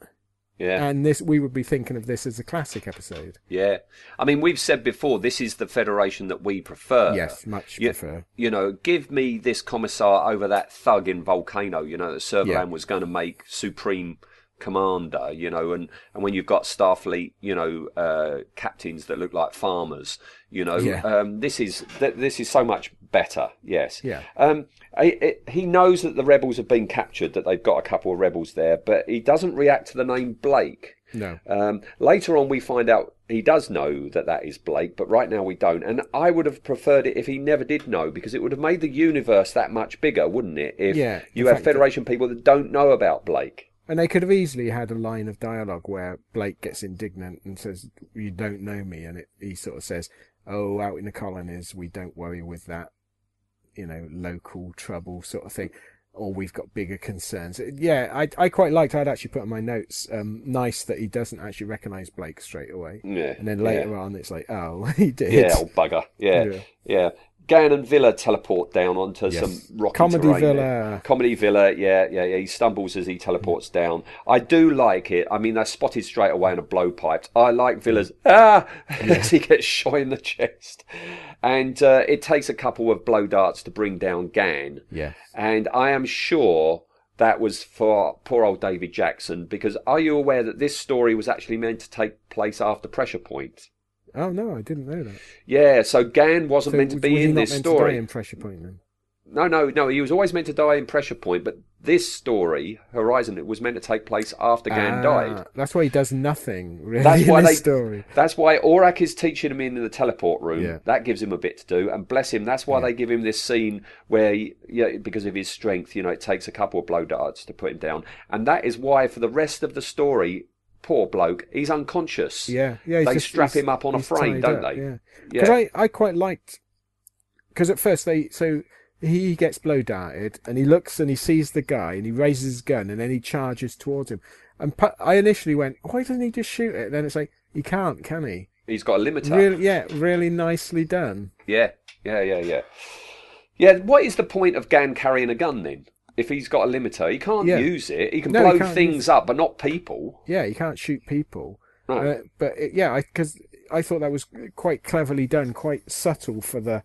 Yeah. and this we would be thinking of this as a classic episode Yeah, I mean, we've said before this is the federation that we prefer. yes much You, prefer you know, give me this commissar over that thug in Volcano. You know that Servalan Yeah. was going to make supreme commander. You know, and and when you've got Starfleet, you know, uh, captains that look like farmers. You know, Yeah. um, this is th- this is so much better. Yes. Yeah. Um, I- it, he knows that the rebels have been captured. That they've got a couple of rebels there, but he doesn't react to the name Blake. no Um, later on, we find out he does know that that is Blake, but right now we don't. And I would have preferred it if he never did know, because it would have made the universe that much bigger, wouldn't it? If Yeah, you have Federation people that don't know about Blake. and they could have easily had a line of dialogue where blake gets indignant and says you don't know me and it, he sort of says oh out in the colonies we don't worry with that you know local trouble sort of thing or we've got bigger concerns yeah i i quite liked i'd actually put in my notes um nice that he doesn't actually recognize blake straight away Yeah. and then later yeah. on it's like oh *laughs* he did Yeah, old bugger. Yeah, Yeah. yeah. Gan and Vila teleport down onto Yes. some rocky Comedy terrain there. Vila. Comedy Vila, yeah, yeah, yeah. He stumbles as he teleports down. I do like it. I mean, they're spotted straight away in a blowpipe. I like Vila's ah *laughs* as he gets shot in the chest, and uh, it takes a couple of blow darts to bring down Gan. yeah And I am sure that was for poor old David Jackson because are you aware that this story was actually meant to take place after Pressure Point? Oh no i didn't know that Yeah, so Gan wasn't So meant to was- be was he in not this meant to die story. in pressure point then No, no, no. He was always meant to die in Pressure Point, but this story, Horizon, it was meant to take place after Gan Ah, died. That's why he does nothing really That's why they. story. That's why Orac is teaching him in the teleport room. Yeah. That gives him a bit to do, and bless him. That's why they give him this scene where, he, yeah, because of his strength, you know, it takes a couple of blow darts to put him down, and that is why for the rest of the story, poor bloke, he's unconscious. Yeah, yeah. they just- strap him up on a frame, don't up, they? Yeah. Yeah. Because I, I quite liked because at first they so he gets blow darted and he looks and he sees the guy and he raises his gun and then he charges towards him. And I initially went, why doesn't he just shoot it? And then it's like he can't, can he? He's got a limiter. Really, yeah, really nicely done. Yeah, yeah, yeah, yeah. Yeah, what is the point of Gan carrying a gun then? If he's got a limiter, he can't Yeah. use it. He can No, he blow can't things use- up, but not people. Yeah, he can't shoot people. No. Uh, but it, yeah, because I, thought that was quite cleverly done, quite subtle for the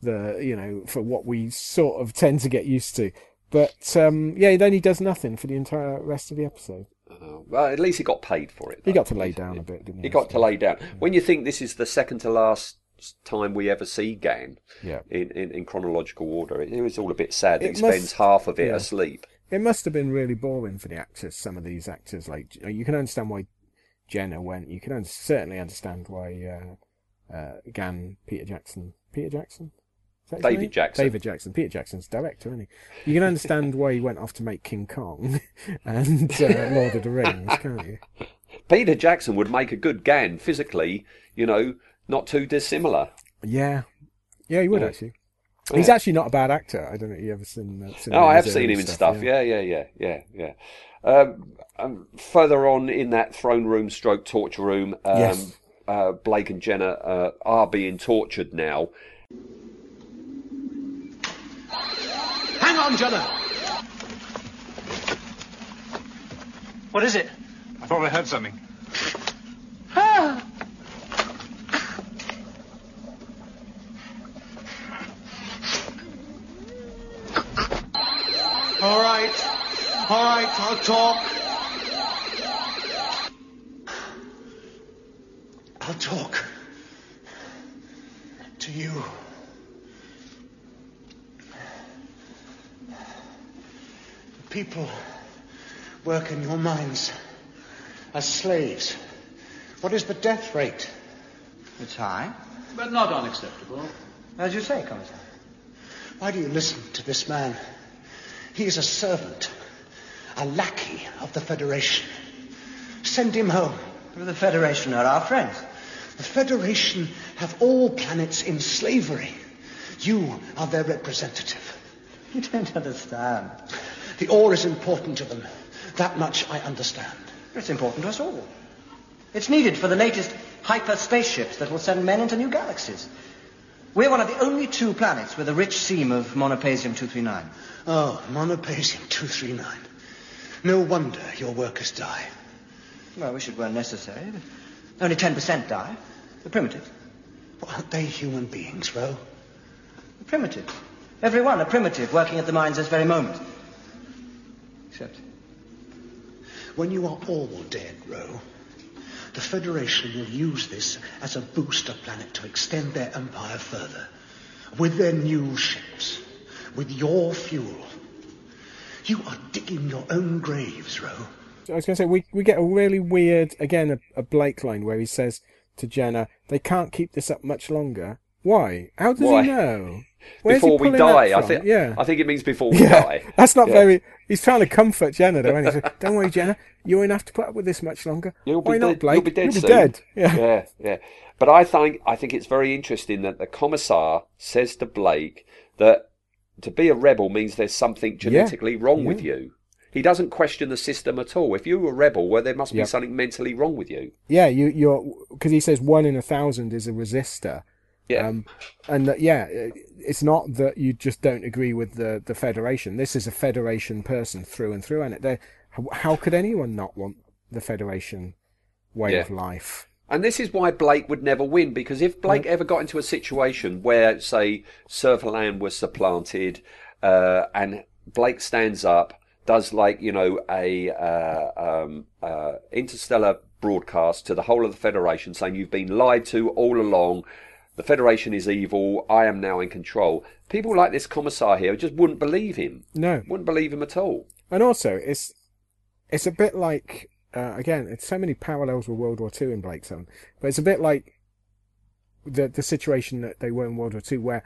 the you know for what we sort of tend to get used to. But um, yeah, then he does nothing for the entire rest of the episode. Uh, well, at least he got paid for it. He though. got to lay down a bit, didn't he? He got to lay down. When you think this is the second to last time we ever see Gan Yeah. in, in, in chronological order, it, it was all a bit sad that It he must- spends half of it yeah. asleep. It must have been really boring for the actors. Some of these actors, like you can understand why Jenna went. You can un- certainly understand why uh, uh, Gan Peter Jackson, Peter Jackson, Is that his David name? Jackson. David Jackson. Peter Jackson's director, isn't he? You can understand why he went off to make King Kong *laughs* and uh, Lord of the Rings, can't you? *laughs* Peter Jackson would make a good Gan physically, you know, not too dissimilar. Yeah, yeah, he would Yeah. actually. He's actually not a bad actor. I don't know if you ever seen. Uh, seen Oh, I have seen early him in stuff. Yeah, yeah, yeah, yeah, yeah. Um, um, further on in that throne room, stroke torture room, um, Yes. uh, Blake and Jenna uh, are being tortured now. Hang on, Jenna! What is it? I thought I heard something. All right. All right, I'll talk. I'll talk. To you. The people work in your mines as slaves. What is the death rate? It's high. But not unacceptable. As you say, Commissar. Why do you listen to this man? He is a servant, a lackey of the Federation. Send him home. The Federation are our friends. The Federation have all planets in slavery. You are their representative. You don't understand. The ore is important to them. That much I understand. It's important to us all. It's needed for the latest hyper spaceships that will send men into new galaxies. We're one of the only two planets with a rich seam of monopasium 239. Oh, monopasium 239. No wonder your workers die. Well, I wish it weren't necessary. but Only 10% die. The primitive. Well, aren't they human beings, Ro? The primitive. Every one a primitive working at the mines this very moment. Except. When you are all dead, Ro, the Federation will use this as a booster planet to extend their empire further. With their new ships. With your fuel. You are digging your own graves, Ro. I was going to say we we get a really weird again a, a Blake line where he says to Jenna, "They can't keep this up much longer." Why? How does Why? he know? *laughs* Where's he before we die, I think. Yeah. I think it means before we yeah, die. *laughs* that's not Yeah. very. He's trying to comfort Jenna, though. And he says, "Don't worry, Jenna. You won't have to put up with this much longer. You'll be Why not, dead. Blake? You'll be dead You'll soon. be dead." Yeah. yeah, yeah. But I think I think it's very interesting that the commissar says to Blake that to be a rebel means there's something genetically wrong with you. He doesn't question the system at all. If you're a rebel, well, there must be Yep. something mentally wrong with you. Yeah, you you're because he says one in a thousand is a resistor. Yeah. Um, and that, yeah, it's not that you just don't agree with the, the Federation. This is a Federation person through and through, and it. How, could anyone not want the Federation way Yeah. of life? And this is why Blake would never win, because if Blake ever got into a situation where, say, Servalan was supplanted, uh, and Blake stands up, does like, you know, a uh, um, uh, interstellar broadcast to the whole of the Federation saying you've been lied to all along, The Federation is evil. I am now in control. People like this commissar here just wouldn't believe him. No, Wouldn't believe him at all. and also it's it's a bit like uh, again, it's so many parallels with World War Two in Blake's Own, but it's a bit like the the situation that they were in World War Two, where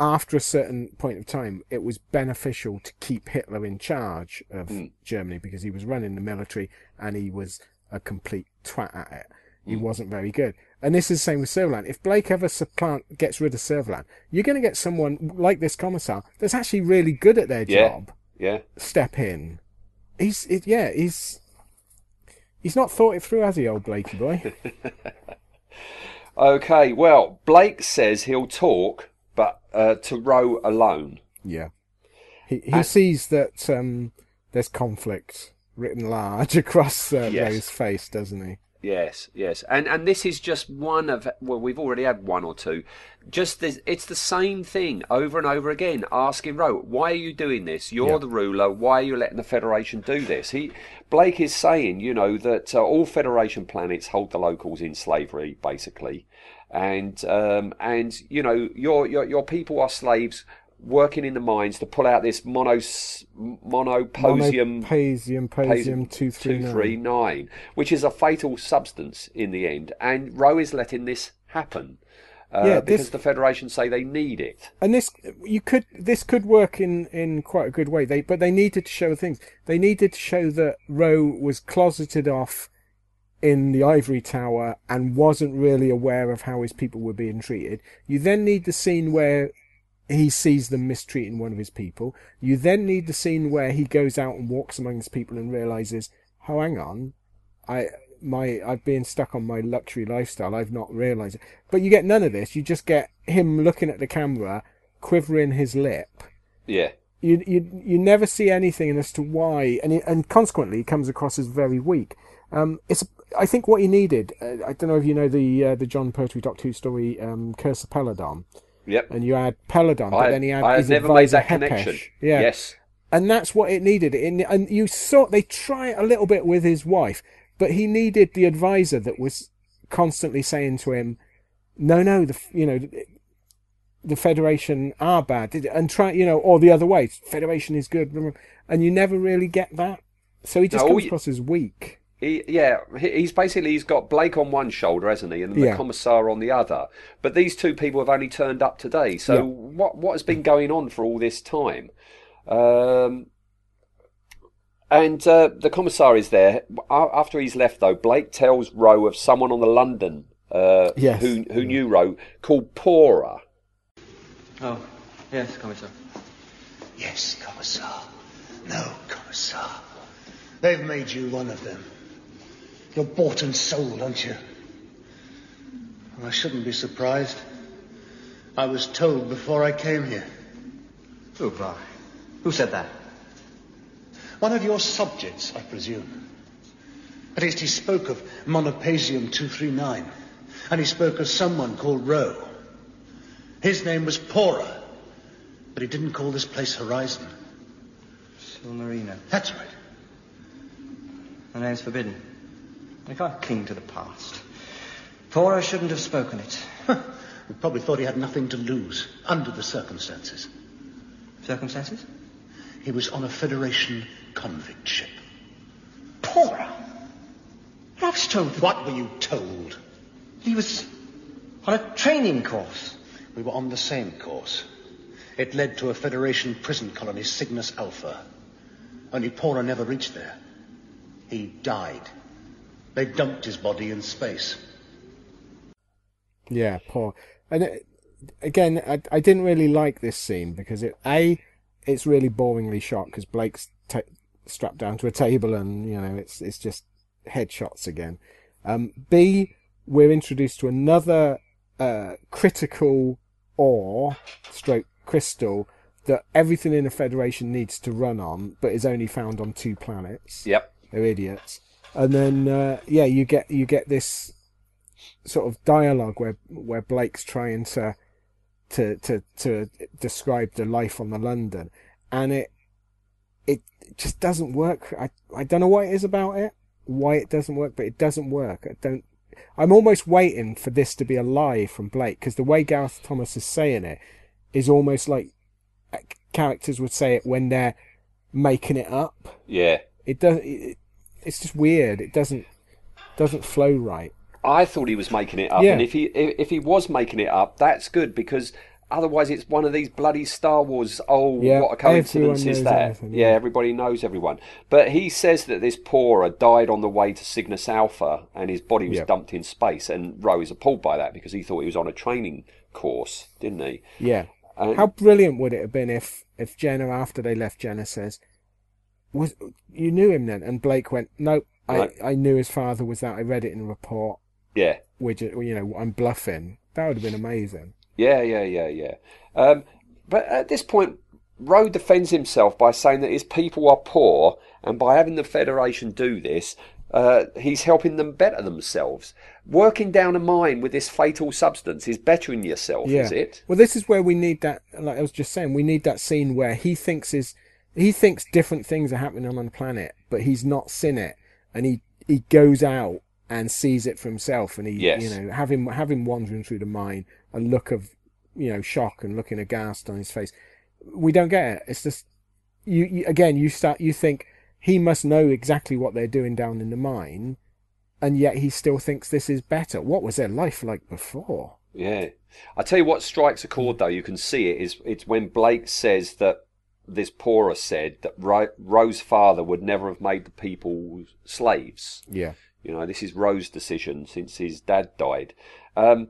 after a certain point of time, it was beneficial to keep Hitler in charge of Germany because he was running the military and he was a complete twat at it. He wasn't very good. And this is the same with Servalan. If Blake ever supplant gets rid of Servalan, you're going to get someone like this commissar that's actually really good at their Yeah. job Yeah. step in. He's it, yeah, he's he's not thought it through, has he, old Blakey boy? *laughs* Okay. Well, Blake says he'll talk, but uh, to Ro alone. yeah, he he sees that um, there's conflict written large *laughs* across uh, Yes. Ro's face, doesn't he? Yes, yes, and and this is just one of well, we've already had one or two. Just this, it's the same thing over and over again. Asking Ro, why are you doing this? You're Yeah. the ruler. Why are you letting the Federation do this? He Blake is saying, you know, that uh, all Federation planets hold the locals in slavery, basically, and um, and you know, your your your people are slaves working in the mines to pull out this monos monoposium Monoposium, posium, two three nine. which is a fatal substance in the end. And Ro is letting this happen uh, Yeah, because this- the Federation say they need it. And this you could this could work in in quite a good way. They but they needed to show things. They needed to show that Ro was closeted off in the ivory tower and wasn't really aware of how his people were being treated. You then need the scene where he sees them mistreating one of his people. You then need the scene where he goes out and walks among his people and realizes, oh, hang on, I my I've been stuck on my luxury lifestyle. I've not realized it. But you get none of this. You just get him looking at the camera, quivering his lip. Yeah. You you you never see anything as to why, and he, and consequently, he comes across as very weak. Um, it's I think what he needed. Uh, I don't know if you know the uh, the Jon Pertwee Doctor Who story, um, Curse of Peladon, Yep. and you had Peladon, but I, then he had I his never made advisor that Hepesh. connection. Yeah, Yes. and that's what it needed. In and you saw they try a little bit with his wife, but he needed the advisor that was constantly saying to him, "No, no, the you know." The Federation are bad, and try you know, or the other way. Federation is good, and you never really get that. So he just No, comes you- across as weak. He, yeah, he's basically he's got Blake on one shoulder, hasn't he, and the Yeah. commissar on the other. But these two people have only turned up today. So Yeah. what what has been going on for all this time? Um, and uh, the commissar is there. After he's left, though, Blake tells Ro of someone on the London uh, Yes. who who knew Ro called Pora. Oh, yes, Commissar. Yes, Commissar. No, Commissar. They've made you one of them. You're bought and sold, aren't you? And I shouldn't be surprised. I was told before I came here. Oh, Who, why? Who said that? One of your subjects, I presume. At least he spoke of Monopasium 239. And he spoke of someone called Ro. His name was Pora. But he didn't call this place Horizon. Silmarina. That's right. The name's forbidden. I can't cling to the past. Pora shouldn't have spoken it. We probably thought he had nothing to lose under the circumstances. Circumstances? He was on a Federation convict ship. Pora! I was told that What were you told? he was on a training course. We were on the same course. It led to a Federation prison colony, Cygnus Alpha. Only Pora never reached there. He died. They dumped his body in space. Yeah, poor. And it, again, I, I didn't really like this scene because it a it's really boringly shot because Blake's ta strapped down to a table and you know it's it's just headshots again. Um, B we're introduced to another uh, critical ore stroke crystal that everything in the Federation needs to run on, but is only found on two planets. Yep. They're idiots. And then uh, yeah, you get you get this sort of dialogue where where Blake's trying to to to to describe the life on the London, and it it just doesn't work. I I don't know what it is about it, why it doesn't work, but it doesn't work. I don't. I'm almost waiting for this to be a lie from Blake because the way Gareth Thomas is saying it is almost like uh, characters would say it when they're making it up. Yeah. It does. It, it's just weird. It doesn't doesn't flow right. I thought he was making it up, Yeah. and if he if he was making it up, that's good because otherwise it's one of these bloody Star Wars. Oh, Yeah, what a coincidence is that? everything, yeah. yeah. everybody knows everyone. But he says that this Pora died on the way to Cygnus Alpha, and his body was dumped in space. And Ro is appalled by that because he thought he was on a training course, didn't he? Yeah. And- How brilliant would it have been if if Jenna after they left Jenna says, "Was you knew him then?" And Blake went, "No, Right. I I knew his father was that. I read it in a report. Yeah. Which you know I'm bluffing. That would have been amazing." Yeah, yeah, yeah, yeah. Um, but at this point, Ro defends himself by saying that his people are poor, and by having the Federation do this, uh, he's helping them better themselves. Working down a mine with this fatal substance is bettering yourself, is it? Well, this is where we need that. Like I was just saying, we need that scene where he thinks is he thinks different things are happening on the planet, but he's not seen it, and he he goes out and sees it for himself, and he Yes. you know have him have him wandering through the mine, a look of you know shock and looking aghast on his face. We don't get it. It's just you, you again. You start you think he must know exactly what they're doing down in the mine, and yet he still thinks this is better. What was their life like before? Yeah. I tell you what strikes a chord, though, you can see it, is it's when Blake says that this Pora said that Ro- Ro's father would never have made the people slaves. Yeah. You know, this is Ro's decision since his dad died. Um,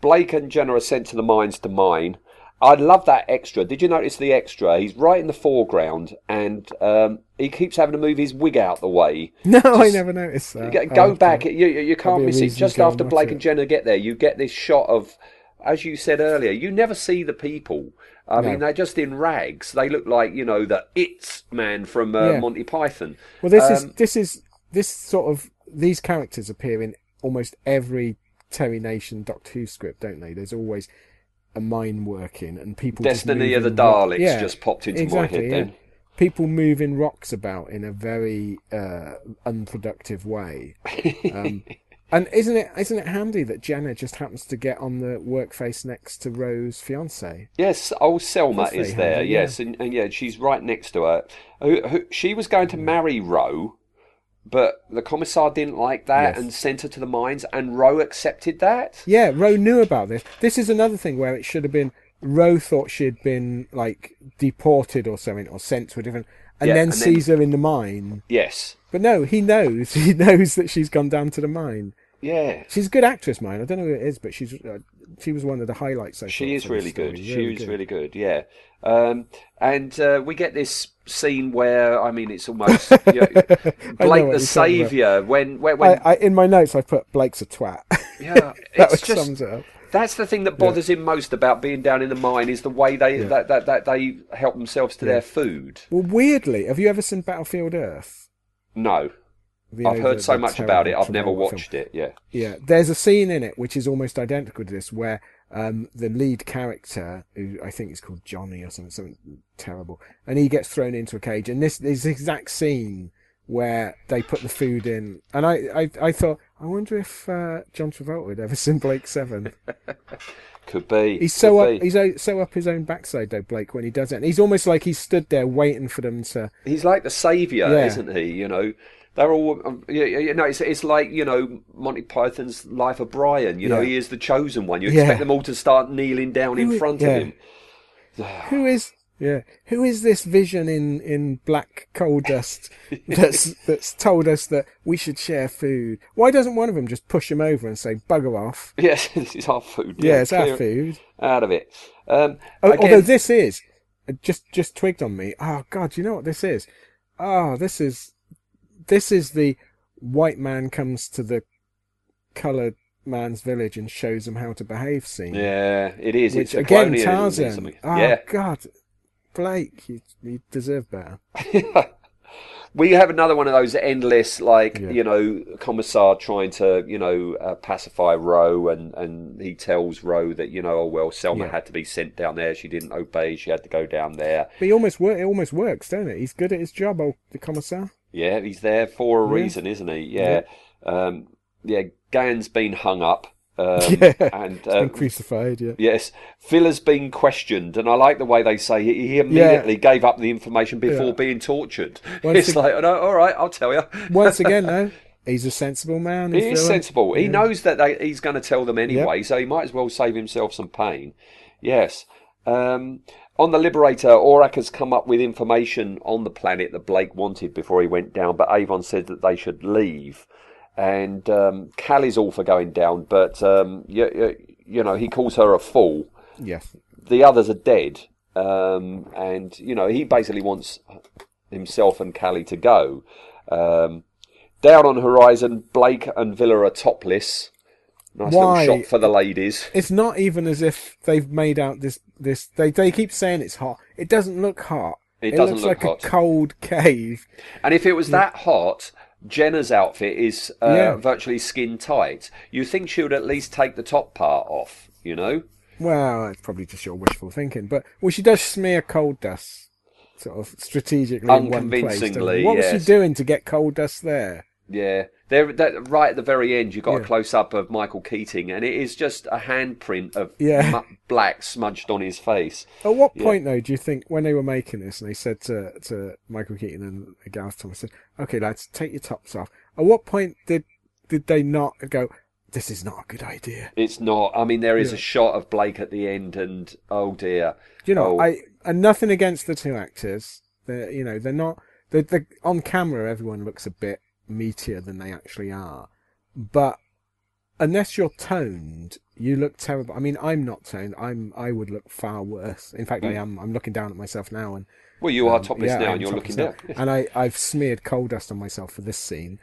Blake and Jenna are sent to the mines to mine. I love that extra. Did you notice the extra? He's right in the foreground and um, he keeps having to move his wig out the way. *laughs* No, I never noticed that. Go back. to- You, you, you can't miss it. Just after Blake it. and Jenna get there, you get this shot of, as you said earlier, you never see the people. I No. mean, they're just in rags. They look like, you know, the It's man from uh, Yeah. Monty Python. Well, this is Um, this is this sort of these characters appear in almost every Terry Nation Doctor Who script, don't they? There's always a mine working and people. Destiny of the Daleks just popped into my head yeah. then. People moving rocks about in a very uh, unproductive way. *laughs* Um, and isn't it isn't it handy that Jenna just happens to get on the work face next to Ro's fiance? Yes, old Selma That's is there. handy, yes, and, and yeah, she's right next to her. Who, who, she was going to marry Ro, but the commissar didn't like that Yes. and sent her to the mines, and Ro accepted that. Yeah, Ro knew about this. This is another thing where it should have been Ro thought she'd been like deported or something or sent to a different, and Yeah, then and then- sees her in the mine. Yes. But no, he knows. *laughs* He knows that she's gone down to the mine. Yeah. She's a good actress, mine. I don't know who it is, but she's uh, she was one of the highlights. I She is really good. She is really good. Yeah. Um, and uh, we get this scene where I mean, it's almost you know, *laughs* Blake the you're talking about. savior when when, when I, I, in my notes, I put Blake's a twat. Yeah, *laughs* that it's just sums it up. That's the thing that bothers him most about being down in the mine is the way they Yeah. that, that, that they help themselves to Yeah. their food. Well, weirdly, have you ever seen Battlefield Earth? No, You I've heard the- so much about it. I've never Travolta film. watched it. Yeah, Yeah, there's a scene in it which is almost identical to this, where um, the lead character, who I think is called Johnny or something, something terrible, and he gets thrown into a cage. And this is the exact scene where they put the food in. And I, I, I thought, I wonder if uh, John Travolta would ever *laughs* seen Blake Seven. *laughs* could be. He's so up, be. he's so up his own backside though, Blake, when he does it. And he's almost like he stood there waiting for them to. He's like the savior, Yeah. isn't he? You know, they're all. Um, you, you know, it's it's like you know Monty Python's Life of Brian. You know, Yeah. he is the chosen one. You Yeah. expect them all to start kneeling down in front yeah. of him. Who is yeah? Who is this vision in in black coal dust *laughs* that's that's told us that we should share food? Why doesn't one of them just push him over and say bugger off? Yes, *laughs* this is our food. Yeah, it's our food. Out of it. Um, Oh, again- although this is just just twigged on me. Oh God, you know what this is? Oh, this is this is the white man comes to the coloured man's village and shows him how to behave scene. Yeah, it is. Which it's again. Tarzan. Oh Yeah. God, Blake, you, you deserve better. *laughs* we have another one of those endless, like you know, commissar trying to you know uh, pacify Ro, and and he tells Ro that you know, oh well, Selma Yeah. had to be sent down there. She didn't obey. She had to go down there. But he almost wor- it almost works, don't it? He's good at his job, old the commissar. Yeah, he's there for a Yeah. reason, isn't he? Yeah. Um, yeah, Gan's been hung up. Um, *laughs* yeah, and been crucified. Yeah. Yes, Phil has been questioned, and I like the way they say he, he immediately gave up the information before Yeah. being tortured. Once it's like, no, all right, I'll tell you. Once *laughs* again, though, he's a sensible man. he is sensible. He knows that they, he's going to tell them anyway, so he might as well save himself some pain. Yes. Um, on the Liberator, Orac has come up with information on the planet that Blake wanted before he went down, but Avon said that they should leave. And um, Cally's all for going down, but um, you, you, you know he calls her a fool. Yes. The others are dead, um, and you know he basically wants himself and Cally to go. Um, down on horizon, Blake and Vila are topless. Nice Why? little shot for the ladies. It's not even as if they've made out this. This they they keep saying it's hot. It doesn't look hot. It doesn't looks look like hot. a cold cave. And if it was that hot, Jenna's outfit is uh, Yeah. virtually skin tight. You think she would at least take the top part off, you know? Well, it's probably just your wishful thinking, but well, she does smear coal dust, sort of strategically in one place. doesn't Unconvincingly? What was she doing to get coal dust there? Yeah, there. That, right at the very end, you got a close up of Michael Keating, and it is just a handprint of Yeah. mu- black smudged on his face. At what Yeah. point, though, do you think when they were making this and they said to to Michael Keating and Gareth Thomas, said, "Okay, lads, take your tops off." At what point did did they not go? This is not a good idea. It's not. I mean, there is Yeah. a shot of Blake at the end, and oh dear. You know, Oh, I and nothing against the two actors. They're you know they're not. They're, they on camera, everyone looks a bit meatier than they actually are. But unless you're toned, you look terrible. I mean, I'm not toned. I'm I would look far worse. In fact, I Mm. am. I'm looking down at myself now, and Well, you are um, topless yeah, now, and you're looking down. and I I've smeared coal dust on myself for this scene.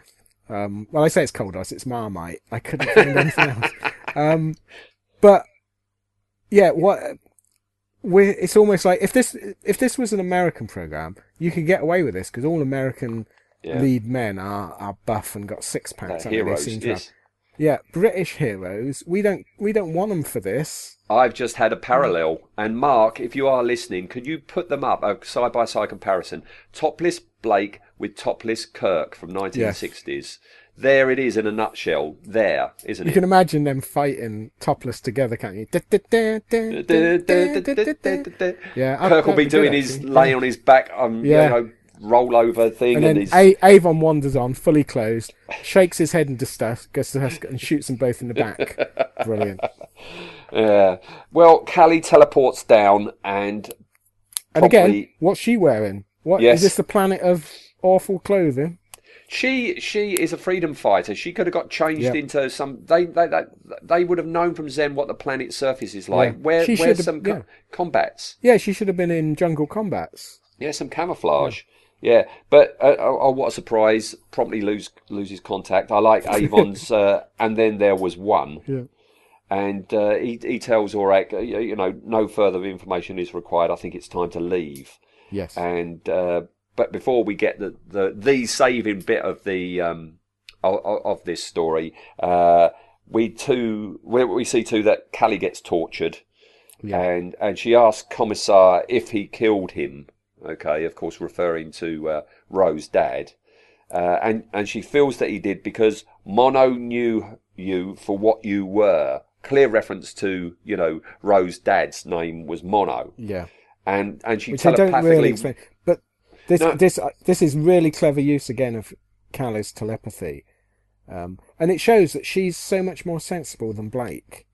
Um, well, I say it's coal dust. It's Marmite. I couldn't find *laughs* anything else. Um, but yeah, what we're, it's almost like if this if this was an American program, you could get away with this because all American Yeah. lead men are, are buff and got six packs. They're haven't they? Heroes, seem to yes. Yeah, British heroes. We don't we don't want them for this. I've just had a parallel. And Mark, if you are listening, could you put them up, a side by side comparison? Topless Blake with topless Kirk from 1960s. There it is in a nutshell. There, isn't You it? You can imagine them fighting topless together, can't you? Yeah, Kirk will be doing his lay on his back, um, Yeah. you know, roll over thing, And and, then A- Avon wanders on, fully clothed, shakes his head in disgust, goes to and shoots them both in the back. *laughs* Brilliant. yeah. Well, Cally teleports down, and And again, what's she wearing? What is Yes. this? The planet of awful clothing? She she is a freedom fighter. She could have got changed Yep. into some. They they they, they would have known from Zen what the planet's surface is like. Yeah. Where She have- some co- yeah. combats? Yeah, she should have been in Jungle Combats. Yeah, some camouflage. Yeah, but uh, oh, oh, what a surprise! Promptly lose loses contact. I like *laughs* Avon's, uh, and then there was one, Yeah. and uh, he he tells Orac, uh, you know, no further information is required. I think it's time to leave. Yes. And uh, but before we get the the the saving bit of the um of, of this story, uh, we too we, we see too that Cally gets tortured, and and she asks Commissar if he killed him. Okay, of course, referring to uh, Ro's dad, uh, and and she feels that he did because Mono knew you for what you were. Clear reference to you know Ro's dad's name was Mono Yeah. and and she Which they don't telepathically really explain. But this No. this uh, this is really clever use again of Cally's telepathy, um, and it shows that she's so much more sensible than Blake.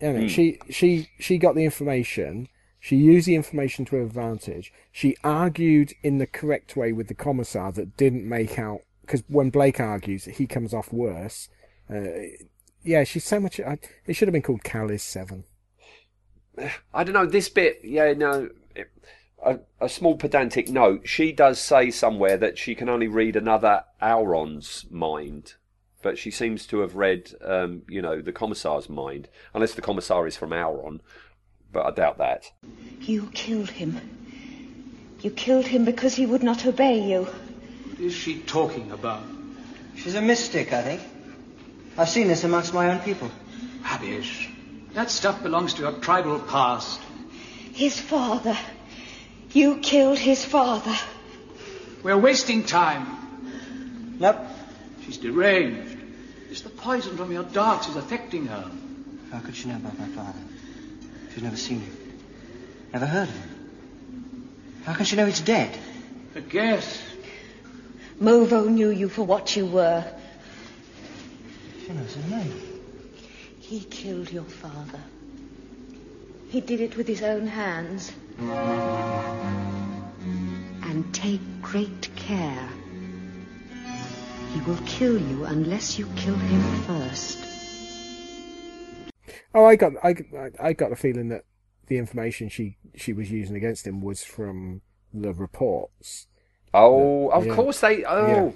You know, Hmm. She she she got the information. She used the information to her advantage. She argued in the correct way with the commissar that didn't make out because when Blake argues, he comes off worse. Uh, yeah, she's so much. I, it should have been called Cally's Seven. *sighs* I don't know this bit. Yeah, no. It, a, a small pedantic note. She does say somewhere that she can only read another Auron's mind, but she seems to have read, um, you know, the commissar's mind, unless the commissar is from Auron. But I doubt that. You killed him. You killed him because he would not obey you. What is she talking about? She's a mystic, I think. I've seen this amongst my own people. Rubbish. That stuff belongs to your tribal past. His father. You killed his father. We're wasting time. Nope. She's deranged. It's the poison from your darts is affecting her. How could she know about my father? She's never seen him. Never heard of him. How can she know he's dead? A guess. Movo knew you for what you were. She knows her name. He killed your father. He did it with his own hands. And take great care. He will kill you unless you kill him first. Oh, I got, I, I got the feeling that the information she she was using against him was from the reports. Oh, of Yeah. course they. Oh,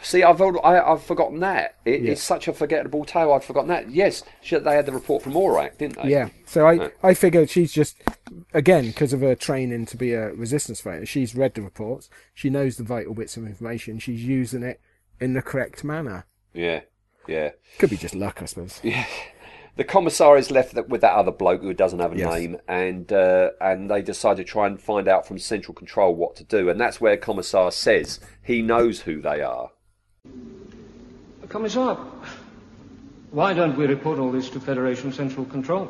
see, I've I, I've forgotten that. It, Yeah. It's such a forgettable tale. I'd forgotten that. Yes, she, they had the report from Orac, didn't they? Yeah. So I, Yeah. I figured she's just, again, because of her training to be a resistance fighter, she's read the reports. She knows the vital bits of information. She's using it in the correct manner. Yeah, yeah. Could be just luck, I suppose. Yeah. The commissar is left with that other bloke who doesn't have a Yes. name, and uh, and they decide to try and find out from Central Control what to do, and that's where Commissar says he knows who they are. Commissar, why don't we report all this to Federation Central Control?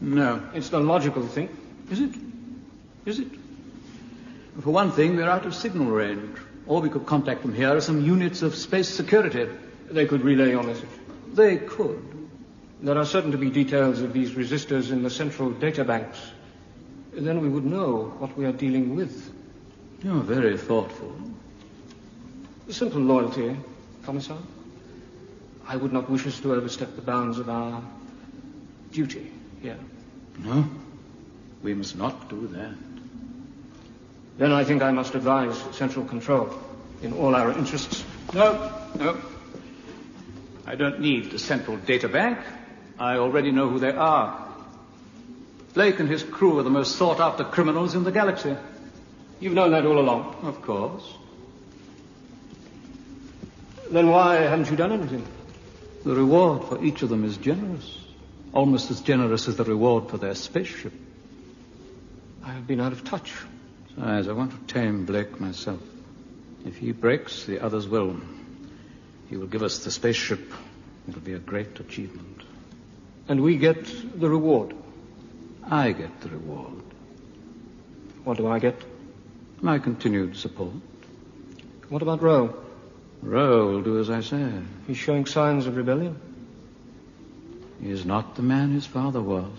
No. It's the logical thing. Is it? Is it? For one thing, we're out of signal range. All we could contact from here are some units of space security. They could relay your message. They could. There are certain to be details of these resistors in the central data banks. Then we would know what we are dealing with. You're very thoughtful. Simple loyalty, Commissar. I would not wish us to overstep the bounds of our duty here. No, we must not do that. Then I think I must advise Central Control in all our interests. No, no. I don't need the central data bank. I already know who they are. Blake and his crew are the most sought after criminals in the galaxy. You've known that all along. Of course. Then why haven't you done anything? The reward for each of them is generous. Almost as generous as the reward for their spaceship. I have been out of touch. Besides, I want to tame Blake myself. If he breaks, the others will. He will give us the spaceship. It'll be a great achievement. And we get the reward. I get the reward. What do I get? My continued support. What about Ro? Ro will do as I say. He's showing signs of rebellion. He is not the man his father was.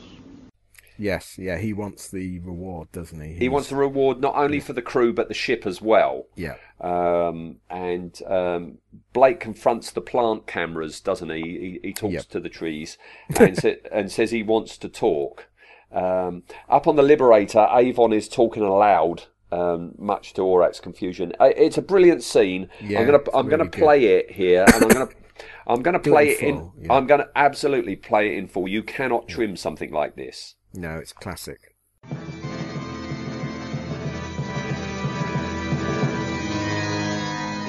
Yes, yeah, he wants the reward, doesn't he? He wants the reward not only for the crew but the ship as well. Yeah. Um, and um, Blake confronts the plant cameras, doesn't he? He, he talks Yep. to the trees and, sa- *laughs* and says he wants to talk. Um, up on the Liberator, Avon is talking aloud, um, much to Orac's confusion. Uh, It's a brilliant scene. Yeah, I'm gonna I'm gonna really good. play it here, and I'm gonna *laughs* I'm gonna play it in. full, yeah. I'm gonna absolutely play it in full. You cannot trim something like this. No, it's classic.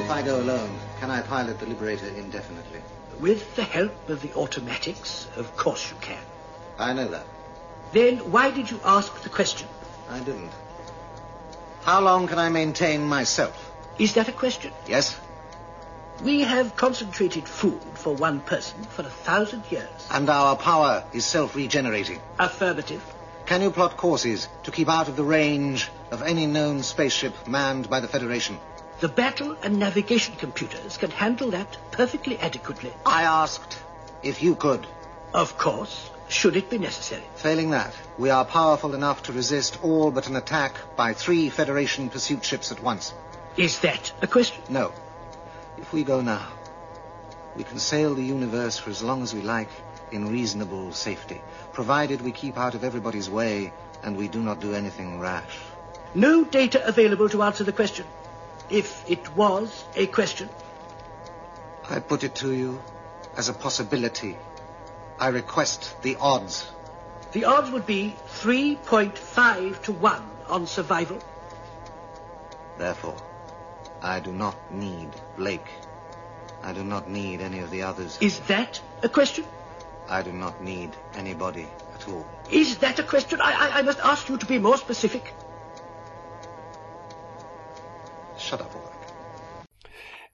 If I go alone, can I pilot the Liberator indefinitely? With the help of the automatics, of course you can. I know that. Then why did you ask the question? I didn't. How long can I maintain myself? Is that a question? Yes? We have concentrated food for one person for a thousand years. And our power is self-regenerating. Affirmative. Can you plot courses to keep out of the range of any known spaceship manned by the Federation? The battle and navigation computers can handle that perfectly adequately. I asked if you could. Of course, should it be necessary. Failing that, we are powerful enough to resist all but an attack by three Federation pursuit ships at once. Is that a question? No. If we go now, we can sail the universe for as long as we like in reasonable safety, provided we keep out of everybody's way and we do not do anything rash. No data available to answer the question. If it was a question, I put it to you as a possibility. I request the odds. the odds would be 3.5 to 1 on survival. Therefore, I do not need Blake. I do not need any of the others. Is that a question? I do not need anybody at all. Is that a question? I, I, I must ask you to be more specific. Shut up, Orac.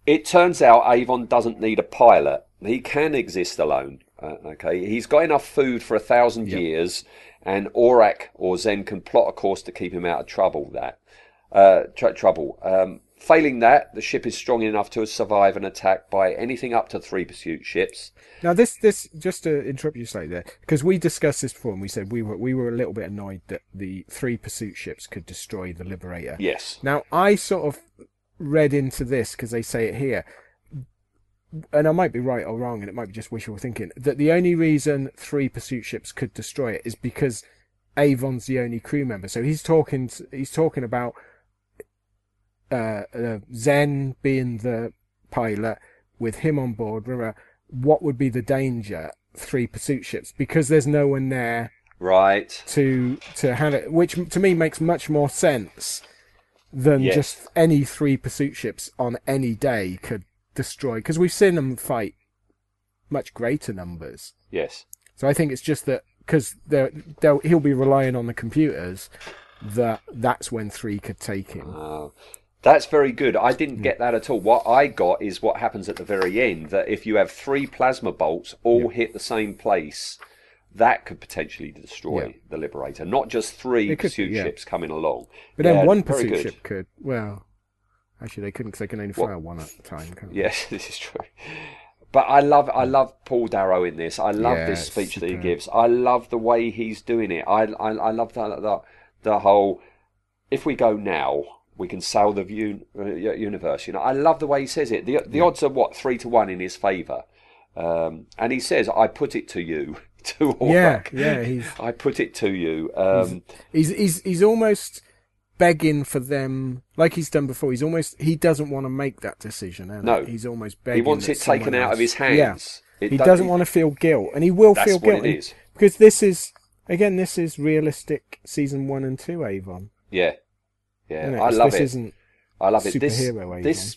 It turns out Avon doesn't need a pilot. he can exist alone. Uh, okay, he's got enough food for a thousand Yep. years, and Orac or Zen can plot a course to keep him out of trouble. That uh, tr- trouble. Um, failing that, the ship is strong enough to survive an attack by anything up to three pursuit ships. Now this this just to interrupt you slightly there because we discussed this before and we said we were we were a little bit annoyed that the three pursuit ships could destroy the Liberator. Yes. Now I sort of read into this because they say it here, and I might be right or wrong, and it might be just wishful thinking that the only reason three pursuit ships could destroy it is because Avon's the only crew member. So he's talking he's talking about uh, uh, Zen being the pilot with him on board. blah, blah. What would be the danger? Three pursuit ships because there's no one there Right. to to handle it, which to me makes much more sense than Yes. just any three pursuit ships on any day could destroy. Because we've seen them fight much greater numbers. Yes. So I think it's just that because he'll be relying on the computers that that's when three could take him. Oh, that's very good. I didn't hmm. get that at all. What I got is what happens at the very end that if you have three plasma bolts all hit the same place, that could potentially destroy Yeah. the Liberator. Not just three It could, pursuit yeah. ships coming along. But then one pursuit ship could. Well, actually, they couldn't because they can only fire one at a time. Can't they? Yes, *laughs* this is true. But I love, I love Paul Darrow in this. I love Yeah, this speech that he gives. I love the way he's doing it. I, I, I love the, the, the whole. If we go now, we can sail the un, uh, universe. You know, I love the way he says it. The the odds are what three to one in his favour, um, and he says, "I put it to you." *laughs* To Yeah, yeah, he's- *laughs* I put it to you. Um, He's he's he's almost begging for them, like he's done before. He's almost he doesn't want to make that decision. No. he? he's almost begging. He wants it taken someone out of his hands. Yeah. It he doesn't he- want to feel guilt, and he will That's feel what guilt it is. because this is again this is realistic season one and two Avon. Yeah, yeah? I love this it. isn't I love it. This, Avon. this,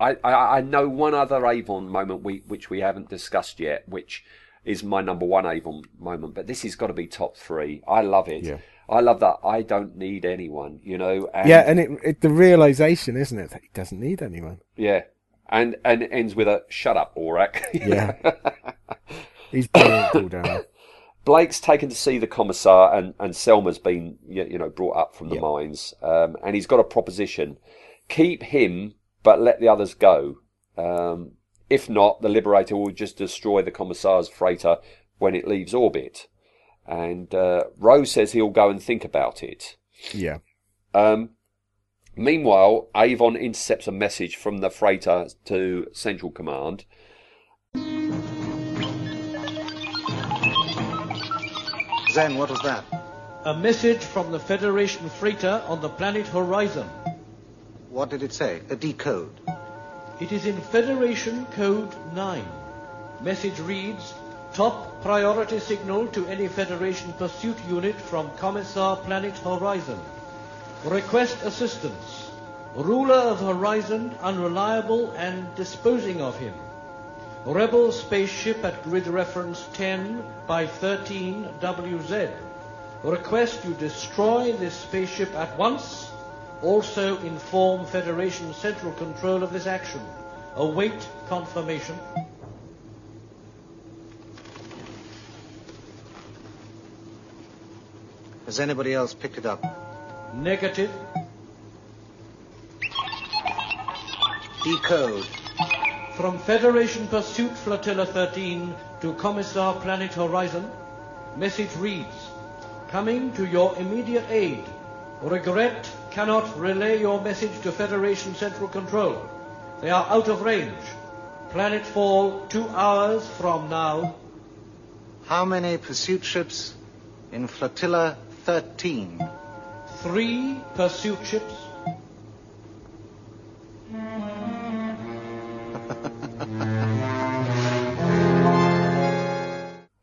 I, I, I know one other Avon moment we, which we haven't discussed yet, which is my number one Avon moment. But this has got to be top three. I love it. Yeah. I love that. I don't need anyone. You know. And, yeah, and it, it the realization, isn't it, that he doesn't need anyone. yeah, and and it ends with a "Shut up, Orac." *laughs* Yeah. He's brilliant, Paul Darrow. Blake's taken to see the commissar, and, and Selma's been you know brought up from the Yep. mines, um, and he's got a proposition: keep him, but let the others go. Um, if not, the Liberator will just destroy the commissar's freighter when it leaves orbit. And uh, Rose says he'll go and think about it. Yeah. Um, meanwhile, Avon intercepts a message from the freighter to Central Command. Zen, what was that? A message from the Federation freighter on the planet Horizon. What did it say? A decode. It is in Federation Code 9. Message reads, Top priority signal to any Federation pursuit unit from Commissar Planet Horizon. Request assistance. Ruler of Horizon unreliable and disposing of him. Rebel spaceship at grid reference 10 by 13 WZ. Request you destroy this spaceship at once. Also inform Federation Central Control of this action. Await confirmation. Has anybody else picked it up? Negative. Decode. From Federation Pursuit Flotilla 13 to Commissar Planet Horizon, message reads, Coming to your immediate aid. Regret cannot relay your message to Federation Central Control. They are out of range. Planet fall two hours from now. How many pursuit ships in Flotilla 13? Three pursuit ships.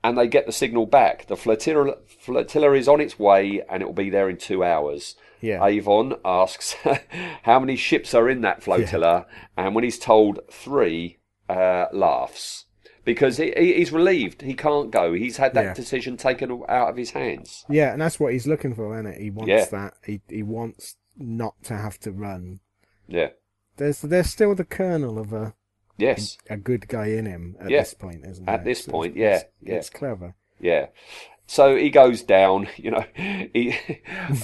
And they get the signal back. The flotilla, flotilla is on its way, and it will be there in two hours. Yeah. Avon asks *laughs* how many ships are in that flotilla, and when he's told three, uh, laughs because he, he- he's relieved. He can't go. He's had that Yeah. decision taken out of his hands. Yeah, and that's what he's looking for, isn't it? He wants Yeah. that. He he wants not to have to run. Yeah. There's there's still the kernel of a Yes. a good guy in him at Yeah. this point, isn't At there? this It's- point, it's- yeah, yeah. It's clever. Yeah. So he goes down, *laughs* you know. He,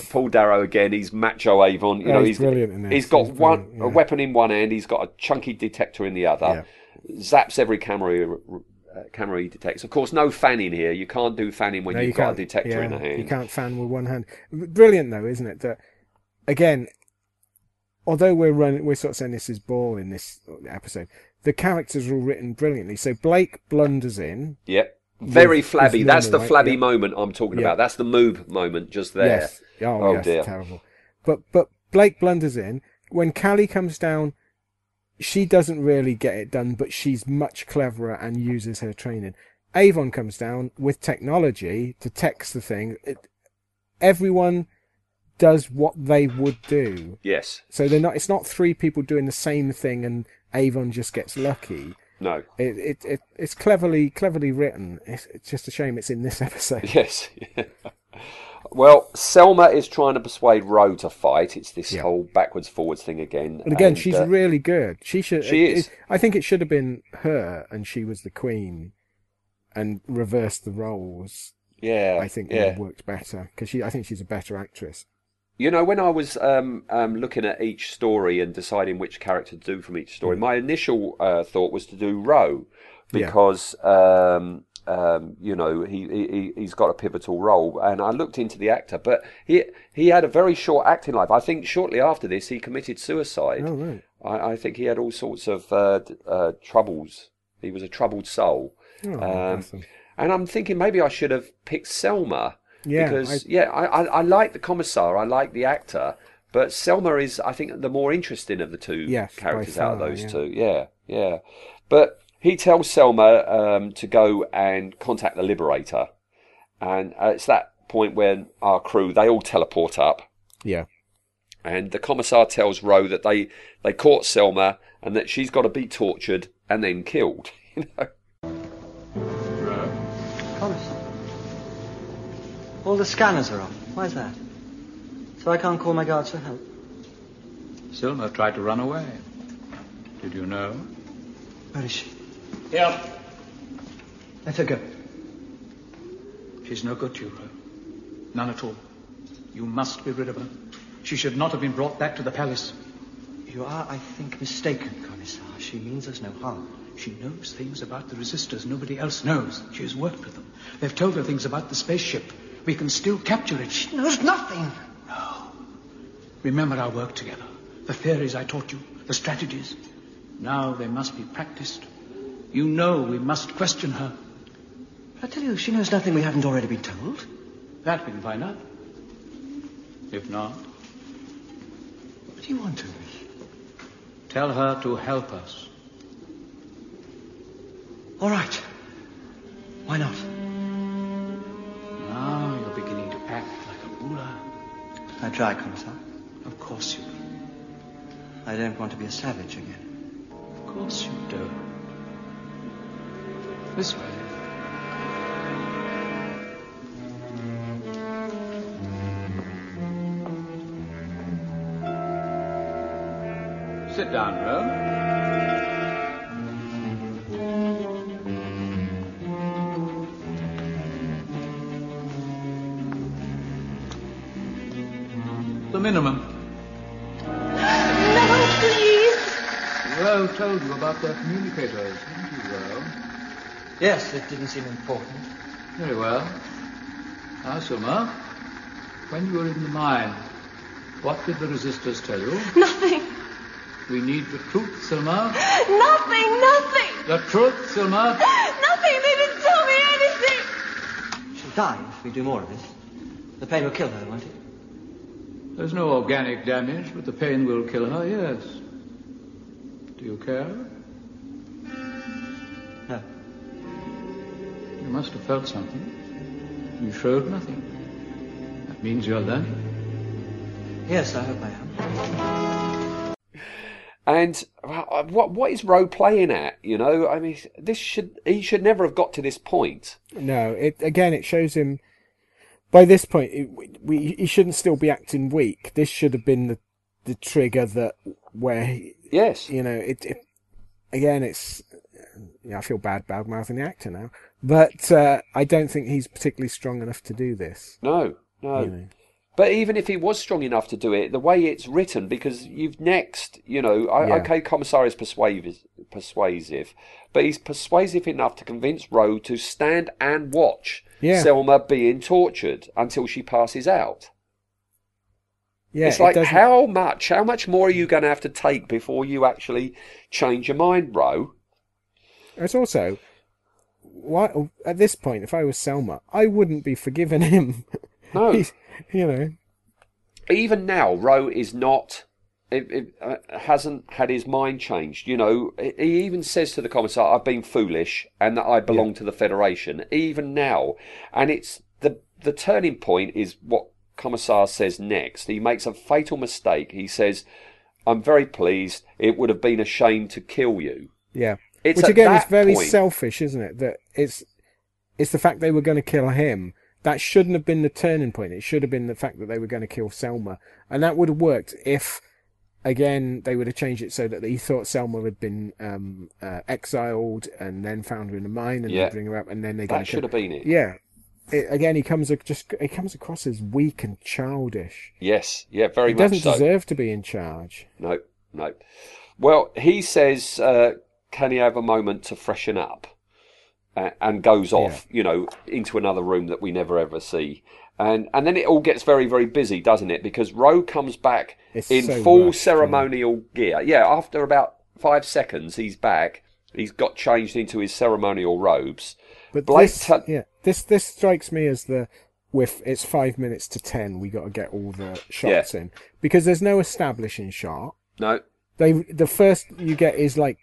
Paul Darrow again. He's macho Avon. You Oh, know, he's brilliant in this. He's got He's one brilliant, a weapon in one hand. He's got a chunky detector in the other. Zaps every camera. Uh, camera he detects. Of course, no fanning here. You can't do fanning when No, you've you got a detector yeah, in a hand. You can't fan with one hand. Brilliant though, isn't it? That again, although we're running, we're sort of saying this is ball in this episode. The characters are all written brilliantly. So Blake blunders in. Yep. Very flabby. That's the normal, flabby moment I'm talking Yeah. about. That's the moob moment just there. Yes. Oh, oh, yes, dear. terrible. But but Blake blunders in. When Cally comes down, she doesn't really get it done, but she's much cleverer and uses her training. Avon comes down with technology, detects the thing. It, everyone does what they would do. Yes. So they're not. It's not three people doing the same thing, and Avon just gets lucky. No. It it, it it's cleverly cleverly written. It's, it's just a shame it's in this *laughs* episode. Yes. *laughs* well, Selma is trying to persuade Ro to fight. It's this Yeah. whole backwards forwards thing again. And again, And, she's uh, really good. She should. She it- is. it- I think it should have been her, and she was the queen, and reversed the roles. Yeah, I think yeah. would have worked better because she. I think she's a better actress. You know, when I was um, um, looking at each story and deciding which character to do from each story, my initial uh, thought was to do Ro Yeah. because um, um, you know he, he he's got a pivotal role, and I looked into the actor, but he he had a very short acting life. I think shortly after this he committed suicide. Oh right. I, I think he had all sorts of uh, uh, troubles. He was a troubled soul. Oh, um, him. and I'm thinking maybe I should have picked Selma. Yeah, Because, I- yeah, I, I, I like the commissar, I like the actor, but Selma is, I think, the more interesting of the two Yes, characters out of those yeah. two. Yeah, yeah. But he tells Selma um, to go and contact the Liberator. And uh, it's that point when our crew, they all teleport up. Yeah. And the commissar tells Ro that they, they caught Selma and that she's got to be tortured and then killed. *laughs* You know? All the scanners are off. Why is that? So I can't call my guards for help. Selma tried to run away. Did you know? Where is she? Here. Let her go. She's no good to you, Ro. None at all. You must be rid of her. She should not have been brought back to the palace. You are, I think, mistaken, Commissar. She means us no harm. She knows things about the resistors nobody else knows. She has worked with them. They've told her things about the spaceship. We can still capture it. She knows nothing. No. Remember our work together. The theories I taught you. The strategies. Now they must be practiced. You know we must question her. I tell you, she knows nothing we haven't already been told. That we can find out. If not, What do you want of me? tell her to help us. All right. Why not? Try, Commissar. Of course you will. I don't want to be a savage again. Of course you don't. This way. Sit down, Ro. Minimum. No, please. Ro told you about their communicators, didn't you, Ro? Yes, it didn't seem important. Very well. Now, Selma, when you were in the mine, what did the resistors tell you? Nothing. We need the truth, Selma. Nothing, nothing. The truth, Selma. Nothing. They didn't tell me anything. She'll die if we do more of this. The pain will kill her, won't it? There's no organic damage, but the pain will kill her, yes. Do you care? No. You must have felt something. You showed nothing. That means you're learning. Yes, I hope I am. And uh, what what is Ro playing at? You know, I mean, this should he should never have got to this point. No, it again. It shows him. By this point, it, we he shouldn't still be acting weak. This should have been the the trigger that where he, Yes, you know it. it again, it's yeah, I feel bad bad mouthing the actor now, but uh, I don't think he's particularly strong enough to do this. No, no. You know. But even if he was strong enough to do it, the way it's written, because you've next, you know, I, Yeah. okay, Commissar is persuasive, but he's persuasive enough to convince Ro to stand and watch Yeah. Selma being tortured until she passes out. Yeah, it's like doesn't- how much, how much more are you going to have to take before you actually change your mind, Ro? It's also why at this point, if I was Selma, I wouldn't be forgiving him. No. *laughs* You know. even now, Ro is not. It, it uh, hasn't had his mind changed. You know, he even says to the commissar, "I've been foolish, and that I belong to the Federation." Even now, and it's the the turning point is what commissar says next. He makes a fatal mistake. He says, "I'm very pleased. It would have been a shame to kill you." Yeah. It's Which again is very point- selfish, isn't it? That it's it's the fact they were going to kill him. That shouldn't have been the turning point. It should have been the fact that they were going to kill Selma. And that would have worked if again they would have changed it so that he thought Selma had been um, uh, exiled and then found her in a mine and Yeah. they bring her up and then they That should have been it. Yeah. It, again, he comes just he comes across as weak and childish. Yes, yeah, very he much doesn't so. deserve to be in charge. No, no. Well, he says, uh, can he have a moment to freshen up? Uh, and goes off, yeah. you know, into another room that we never ever see. And and then it all gets very, very busy, doesn't it? Because Roe comes back It's in so full rushed, ceremonial gear. Yeah, after about five seconds, he's back. He's got changed into his ceremonial robes. But Blake this, tu- yeah, this this strikes me as the with it's five minutes to ten. We got to get all the shots in because there's no establishing shot. No, They the first you get is like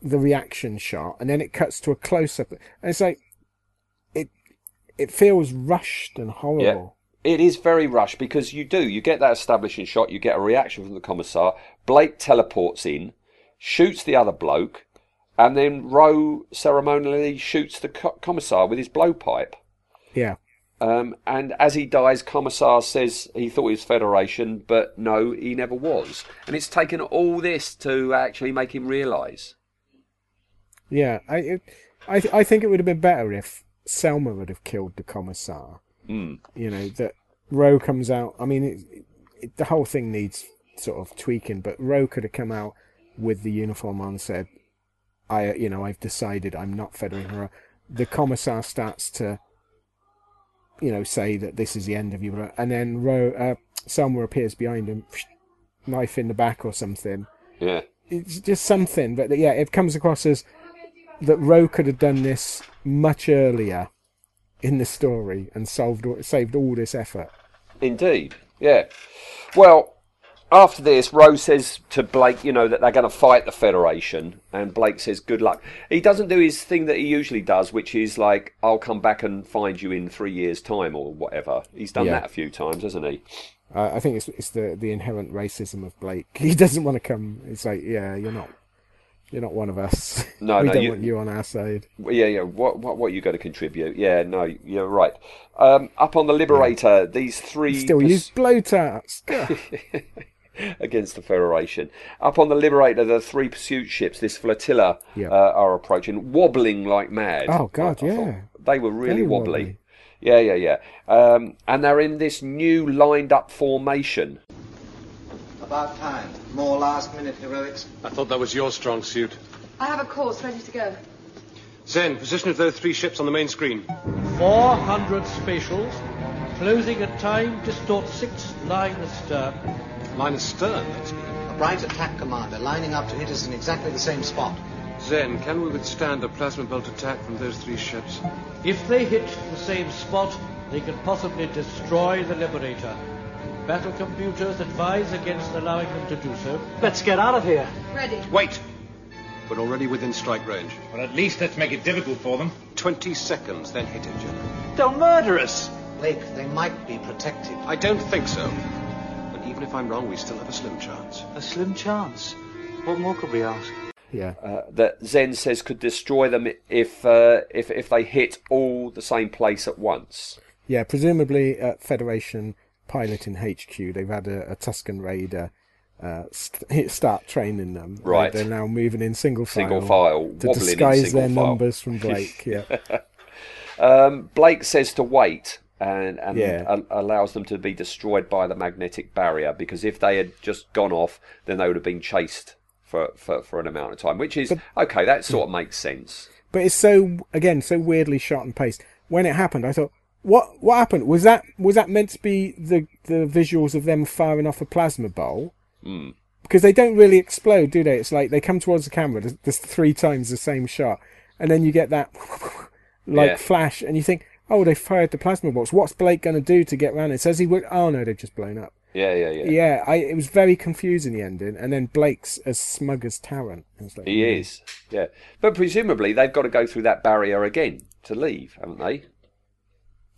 the reaction shot, and then it cuts to a close up, and it's like it feels rushed and horrible. Yeah. It is very rushed because you do. You get that establishing shot, you get a reaction from the commissar. Blake teleports in, shoots the other bloke, and then Ro ceremonially shoots the co- commissar with his blowpipe. Yeah. Um, and as he dies, Commissar says he thought he was Federation, but no, he never was. And it's taken all this to actually make him realise. Yeah, I, it, I, I think it would have been better if Selma would have killed the commissar. Mm. You know that Ro comes out. I mean, it, it, the whole thing needs sort of tweaking, but Ro could have come out with the uniform on and said, "I, you know, I've decided I'm not fettering her." The commissar starts to, you know, say that this is the end of you, and then Ro, uh, Selma appears behind him, knife in the back or something Yeah. it's just something, but yeah, it comes across as that Ro could have done this much earlier in the story and solved saved all this effort. Indeed, yeah. Well, after this, Rose says to Blake, you know, that they're going to fight the Federation, and Blake says, "Good luck." He doesn't do his thing that he usually does, which is like, "I'll come back and find you in three years' time" or whatever. He's done Yeah. that a few times, hasn't he? Uh, I think it's it's the the inherent racism of Blake. *laughs* He doesn't want to come. It's like, yeah, you're not you're not one of us. *laughs* No, we no, don't you- want you on our side. Yeah, yeah. What, what, what are you going to contribute? Yeah, no, you're right. Um, up on the Liberator, these three Still pers- use blow tarts. *laughs* against the Federation. Up on the Liberator, the three pursuit ships, this flotilla, Yeah. uh, are approaching, wobbling like mad. Oh, God, I- I yeah. They were really Very wobbly. wobbly. Yeah, yeah, yeah. Um, and they're in this new lined up formation. About time. More last minute heroics. I thought that was your strong suit. I have a course ready to go. Zen, position of those three ships on the main screen. 400 spatials. Closing at time, distort 6, line astern. Line astern, that's good. A bright attack commander lining up to hit us in exactly the same spot. Zen, can we withstand a plasma bolt attack from those three ships? If they hit the same spot, they can possibly destroy the Liberator. Battle computers advise against allowing them to do so. Let's get out of here. Ready. Wait! We're already within strike range. Well, at least let's make it difficult for them. 20 seconds, then hit it, General. They'll murder us. Blake, they might be protected. I don't think so. But even if I'm wrong, we still have a slim chance. A slim chance. What more could we ask? Yeah. Uh, that Zen says could destroy them if uh, if if they hit all the same place at once. Yeah, presumably at Federation piloting HQ, they've had a, a Tusken Raider uh, st- *laughs* start training them. Right. They're now moving in single file. Single file, to wobbling disguise their file. numbers from *laughs* Blake. Yeah. *laughs* Um, Blake says to wait and, and Yeah. a- allows them to be destroyed by the magnetic barrier because if they had just gone off, then they would have been chased for, for, for an amount of time, which is okay. That sort of makes sense. But it's so again so weirdly shot and paced. When it happened, I thought, what what happened? Was that was that meant to be the the visuals of them firing off a plasma bolt? Mm. Because they don't really explode, do they? It's like they come towards the camera. There's, there's three times the same shot, and then you get that *laughs* like Yeah. flash, and you think, oh, they fired the plasma bolts. What's Blake going to do to get around it? Says he would. Oh no, they've just blown up. Yeah, yeah, yeah. Yeah, I, it was very confusing the ending, and then Blake's as smug as Tarrant. Like, He is. Yeah, but presumably they've got to go through that barrier again to leave, haven't they?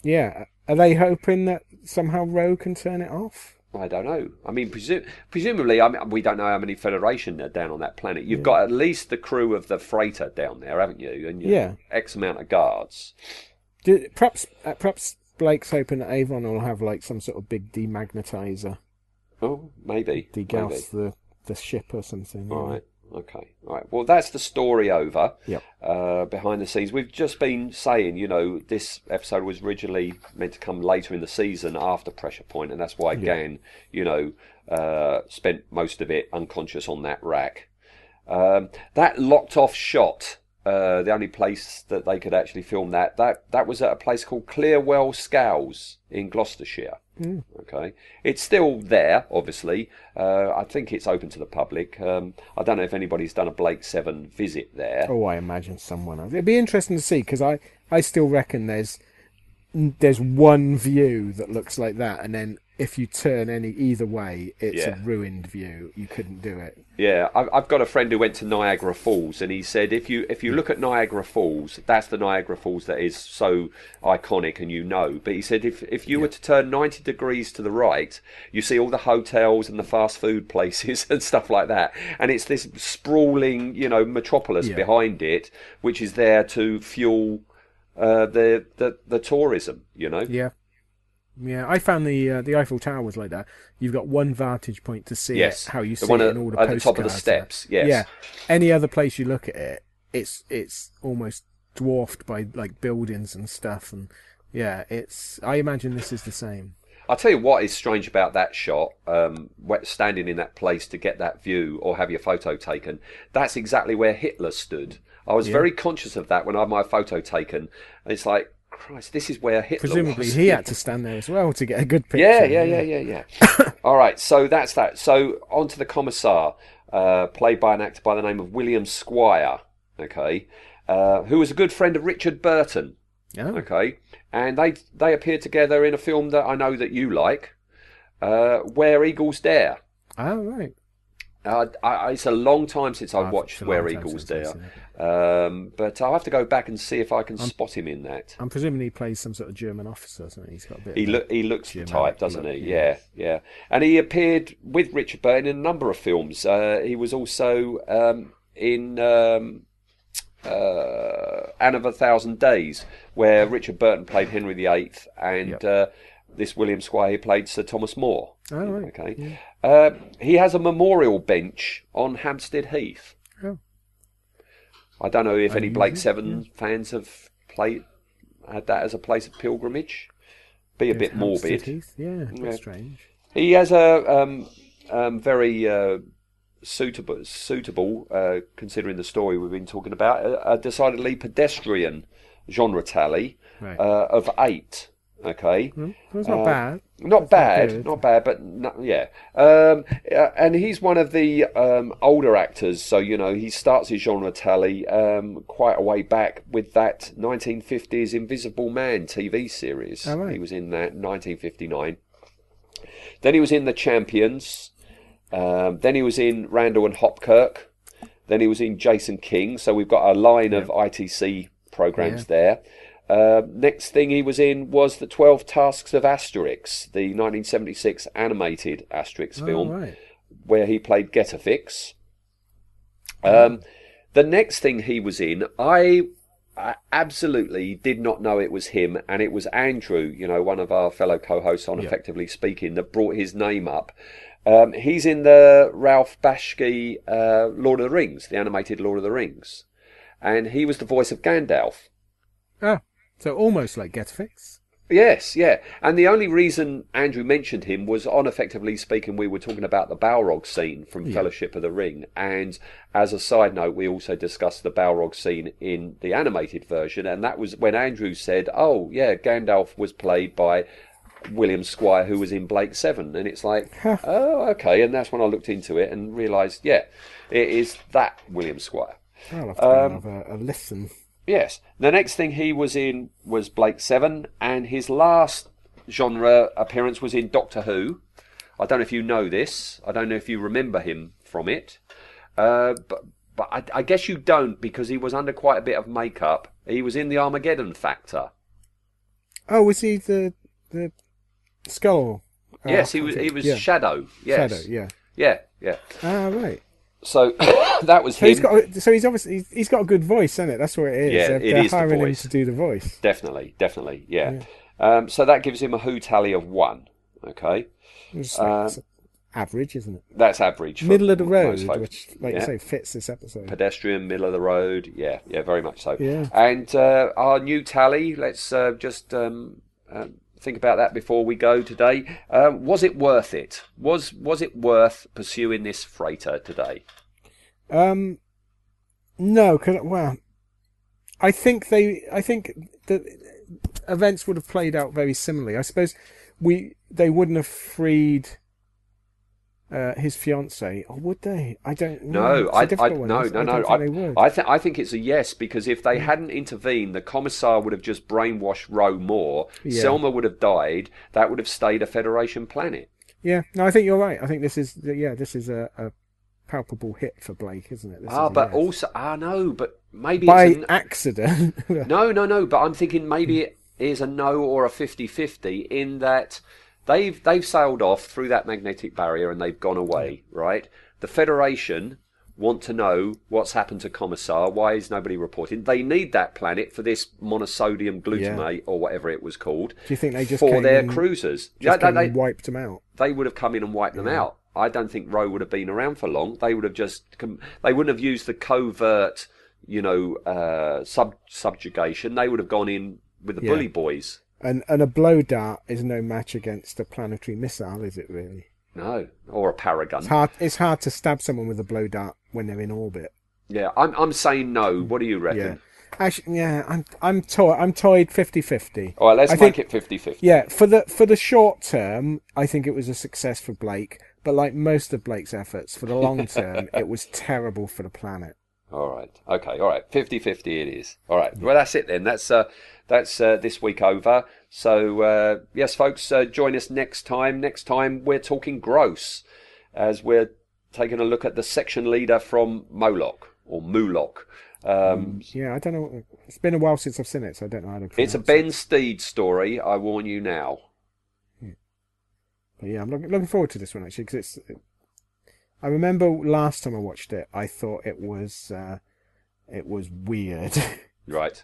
Yeah, are they hoping that somehow Ro can turn it off? I don't know. I mean, presu- presumably, I mean, we don't know how many Federation are down on that planet. You've got at least the crew of the freighter down there, haven't you? And you Yeah. X amount of guards. Do, perhaps, uh, perhaps Blake's hoping that Avon will have like some sort of big demagnetizer, Oh, maybe. maybe. degauss the the ship or something. All right. Okay. All right. Well, that's the story over. Yep. Uh, behind the scenes, we've just been saying, you know, this episode was originally meant to come later in the season after Pressure Point, and that's why Yeah. Gan, you know, uh, spent most of it unconscious on that rack. Um, that locked off shot. Uh, the only place that they could actually film that that that was at a place called Clearwell Scowles in Gloucestershire. Mm. Okay, it's still there, obviously. Uh, I think it's open to the public. Um, I don't know if anybody's done a Blake Seven visit there. Oh, I imagine someone else. It'd be interesting to see because I, I still reckon there's there's one view that looks like that, and then if you turn any either way, it's Yeah. a ruined view. You couldn't do it. Yeah, I've, I've got a friend who went to Niagara Falls, and he said if you if you look at Niagara Falls, that's the Niagara Falls that is so iconic, and you know. But he said if if you were to turn ninety degrees to the right, you see all the hotels and the fast food places *laughs* and stuff like that, and it's this sprawling, you know, metropolis Yeah. behind it, which is there to fuel uh, the the the tourism. You know. Yeah. Yeah, I found the uh, the Eiffel Tower was like that. You've got one vantage point to see Yes, it, how you the see one it at- in all the at the top of the steps, yes. Yeah. Any other place you look at it, it's it's almost dwarfed by like buildings and stuff, and yeah, it's. I imagine this is the same. I'll tell you what is strange about that shot, um, standing in that place to get that view or have your photo taken. That's exactly where Hitler stood. I was Yeah. very conscious of that when I had my photo taken. And it's like, Christ, this is where Hitler Presumably, was. he had to stand there as well to get a good picture. Yeah, yeah, yeah, yeah, yeah. *coughs* All right, so that's that. So on to the commissar, uh, played by an actor by the name of William Squire. Okay, uh, who was a good friend of Richard Burton. Oh. Okay, and they they appeared together in a film that I know that you like, uh, Where Eagles Dare. Oh right. Uh, I, I, it's a long time since I've I've- watched Where Eagles Dare, um, but I'll have to go back and see if I can I'm- spot him in that. I'm presuming he plays some sort of German officer, or something. he? He's got a bit. He of a he looks the type, doesn't look, he? Yeah, yeah. And he appeared with Richard Burton in a number of films. Uh, he was also um, in um, uh, Anne of a Thousand Days, where Richard Burton played Henry VIII, and uh, this William Squire played Sir Thomas More. Oh, right. Okay. Uh, he has a memorial bench on Hampstead Heath. Oh. I don't know if any Blake Seven fans have played had that as a place of pilgrimage. Be a There's bit Hampstead morbid. Heath, Yeah, Yeah. strange. He has a um, um, very uh, suitable, suitable uh, considering the story we've been talking about, a, a decidedly pedestrian genre tally Right. uh, of eight. Okay, Hmm, that's not Uh, bad. Not That's bad, good. not bad, but no, yeah. Um, uh, and he's one of the um, older actors, so you know he starts his genre tally um, quite a way back with that 1950s Invisible Man TV series. Oh, right. He was in that 1959. Then he was in The Champions. Um, then he was in Randall and Hopkirk. Then he was in Jason King. So we've got a line of ITC programs Yeah. there. Uh, next thing he was in was the 12 Tasks of Asterix, the 1976 animated Asterix Oh, film, right. where he played Getafix. Um, the next thing he was in, I uh, absolutely did not know it was him, and it was Andrew, you know, one of our fellow co-hosts on Yeah. Effectively Speaking, that brought his name up. Um, he's in the Ralph Bakshi uh, Lord of the Rings, the animated Lord of the Rings, and he was the voice of Gandalf. Oh, so almost like Get Fix. Yes, yeah. And the only reason Andrew mentioned him was on Effectively Speaking, we were talking about the Balrog scene from Yeah. Fellowship of the Ring. And as a side note, we also discussed the Balrog scene in the animated version. And that was when Andrew said, oh, yeah, Gandalf was played by William Squire, who was in Blake 7. And it's like, *laughs* oh, okay. And that's when I looked into it and realised, yeah, it is that William Squire. I'll have to Um, have a, a listen. Yes. The next thing he was in was Blake Seven, and his last genre appearance was in Doctor Who. I don't know if you know this. I don't know if you remember him from it. Uh, but but I, I guess you don't because he was under quite a bit of makeup. He was in the Armageddon Factor. Oh, was he the the skull? Oh, yes, I he was. He was Yeah. Shadow. Yes. Shadow, yeah. Yeah. Yeah. Ah, right. So *laughs* that was So him. he's got. So he's obviously he's- he's got a good voice, isn't it? That's what it is. Yeah, they're, it they're is the hiring him voice. to do the voice. Definitely, definitely, yeah. Um, so that gives him a Who tally of one. Okay, Uh, like- it's average, isn't it? that's average. Middle of the road, which, like Yeah. you say, fits this episode. pedestrian, middle of the road. Yeah, yeah, very much so. Yeah. And uh, our new tally. Let's uh, just um, um, think about that before we go today. Um, was it worth it? Was was it worth pursuing this freighter today? Um, no, because well, I think they, I think the events would have played out very similarly. I suppose we they wouldn't have freed uh, his fiance, or would they? I don't know. No, I, I one. no, I no, no. think I. I, th- I think it's a yes because if they hadn't intervened, the commissar would have just brainwashed Ro more. Yeah. Selma would have died. That would have stayed a Federation planet. Yeah, no, I think you're right. I think this is yeah, this is a, a palpable hit for Blake, isn't it? This ah, is but yes. also, ah, no, but maybe by it's an, accident. *laughs* no, no, no. But I'm thinking maybe it is a no or a 50-50 in that they've they've sailed off through that magnetic barrier and they've gone away. Right. The Federation want to know what's happened to Commissar. Why is nobody reporting? They need that planet for this monosodium glutamate or whatever it was called. Do you think they just for came their and- cruisers? Just Yeah, they, and wiped them out. they would have come in and wiped them out. I don't think Ro would have been around for long. They would have just they wouldn't have used the covert, you know, uh, sub subjugation. They would have gone in with the Yeah. bully boys. And and a blow dart is no match against a planetary missile, is it really? No, or a paragon. It's hard. It's hard to stab someone with a blow dart when they're in orbit. Yeah, I'm I'm saying no. What do you reckon? Yeah. Actually, yeah, I'm I'm toy I'm toyed 50-50. All right, let's I make think- it 50-50. Yeah, for the for the short term, I think it was a success for Blake. But like most of Blake's efforts, for the long term, *laughs* it was terrible for the planet. All right. Okay. All right. 50-50 it is. All right. Well, that's it then. That's uh, that's uh, this week over. So uh, yes, folks, uh, join us next time. Next time we're talking gross, as we're taking a look at the section leader from Moloch or Mulok. Um, Yeah, I don't know. It's been a while since I've seen it, so I don't know how to. it's a Ben Steed story. I warn you now. But yeah, I'm looking, looking forward to this one actually because it's. I remember last time I watched it, I thought it was uh, it was weird, *laughs* Right.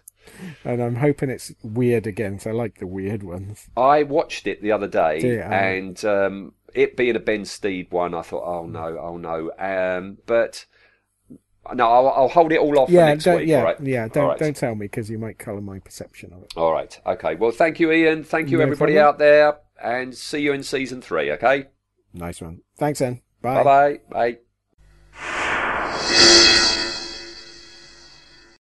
and I'm hoping it's weird again. So I like the weird ones. I watched it the other day? Oh. and um, it being a Ben Steed one, I thought, oh no, oh no. Um, but no, I'll, I'll hold it all off yeah, for next don't, week. yeah, right? yeah. Don't right. don't tell me because you might colour my perception of it. All right. Okay. Well, thank you, Ian. Thank you, No everybody problem. out there, and see you in season three. Okay. Nice one. Thanks, then. Bye. Bye. Bye. Bye.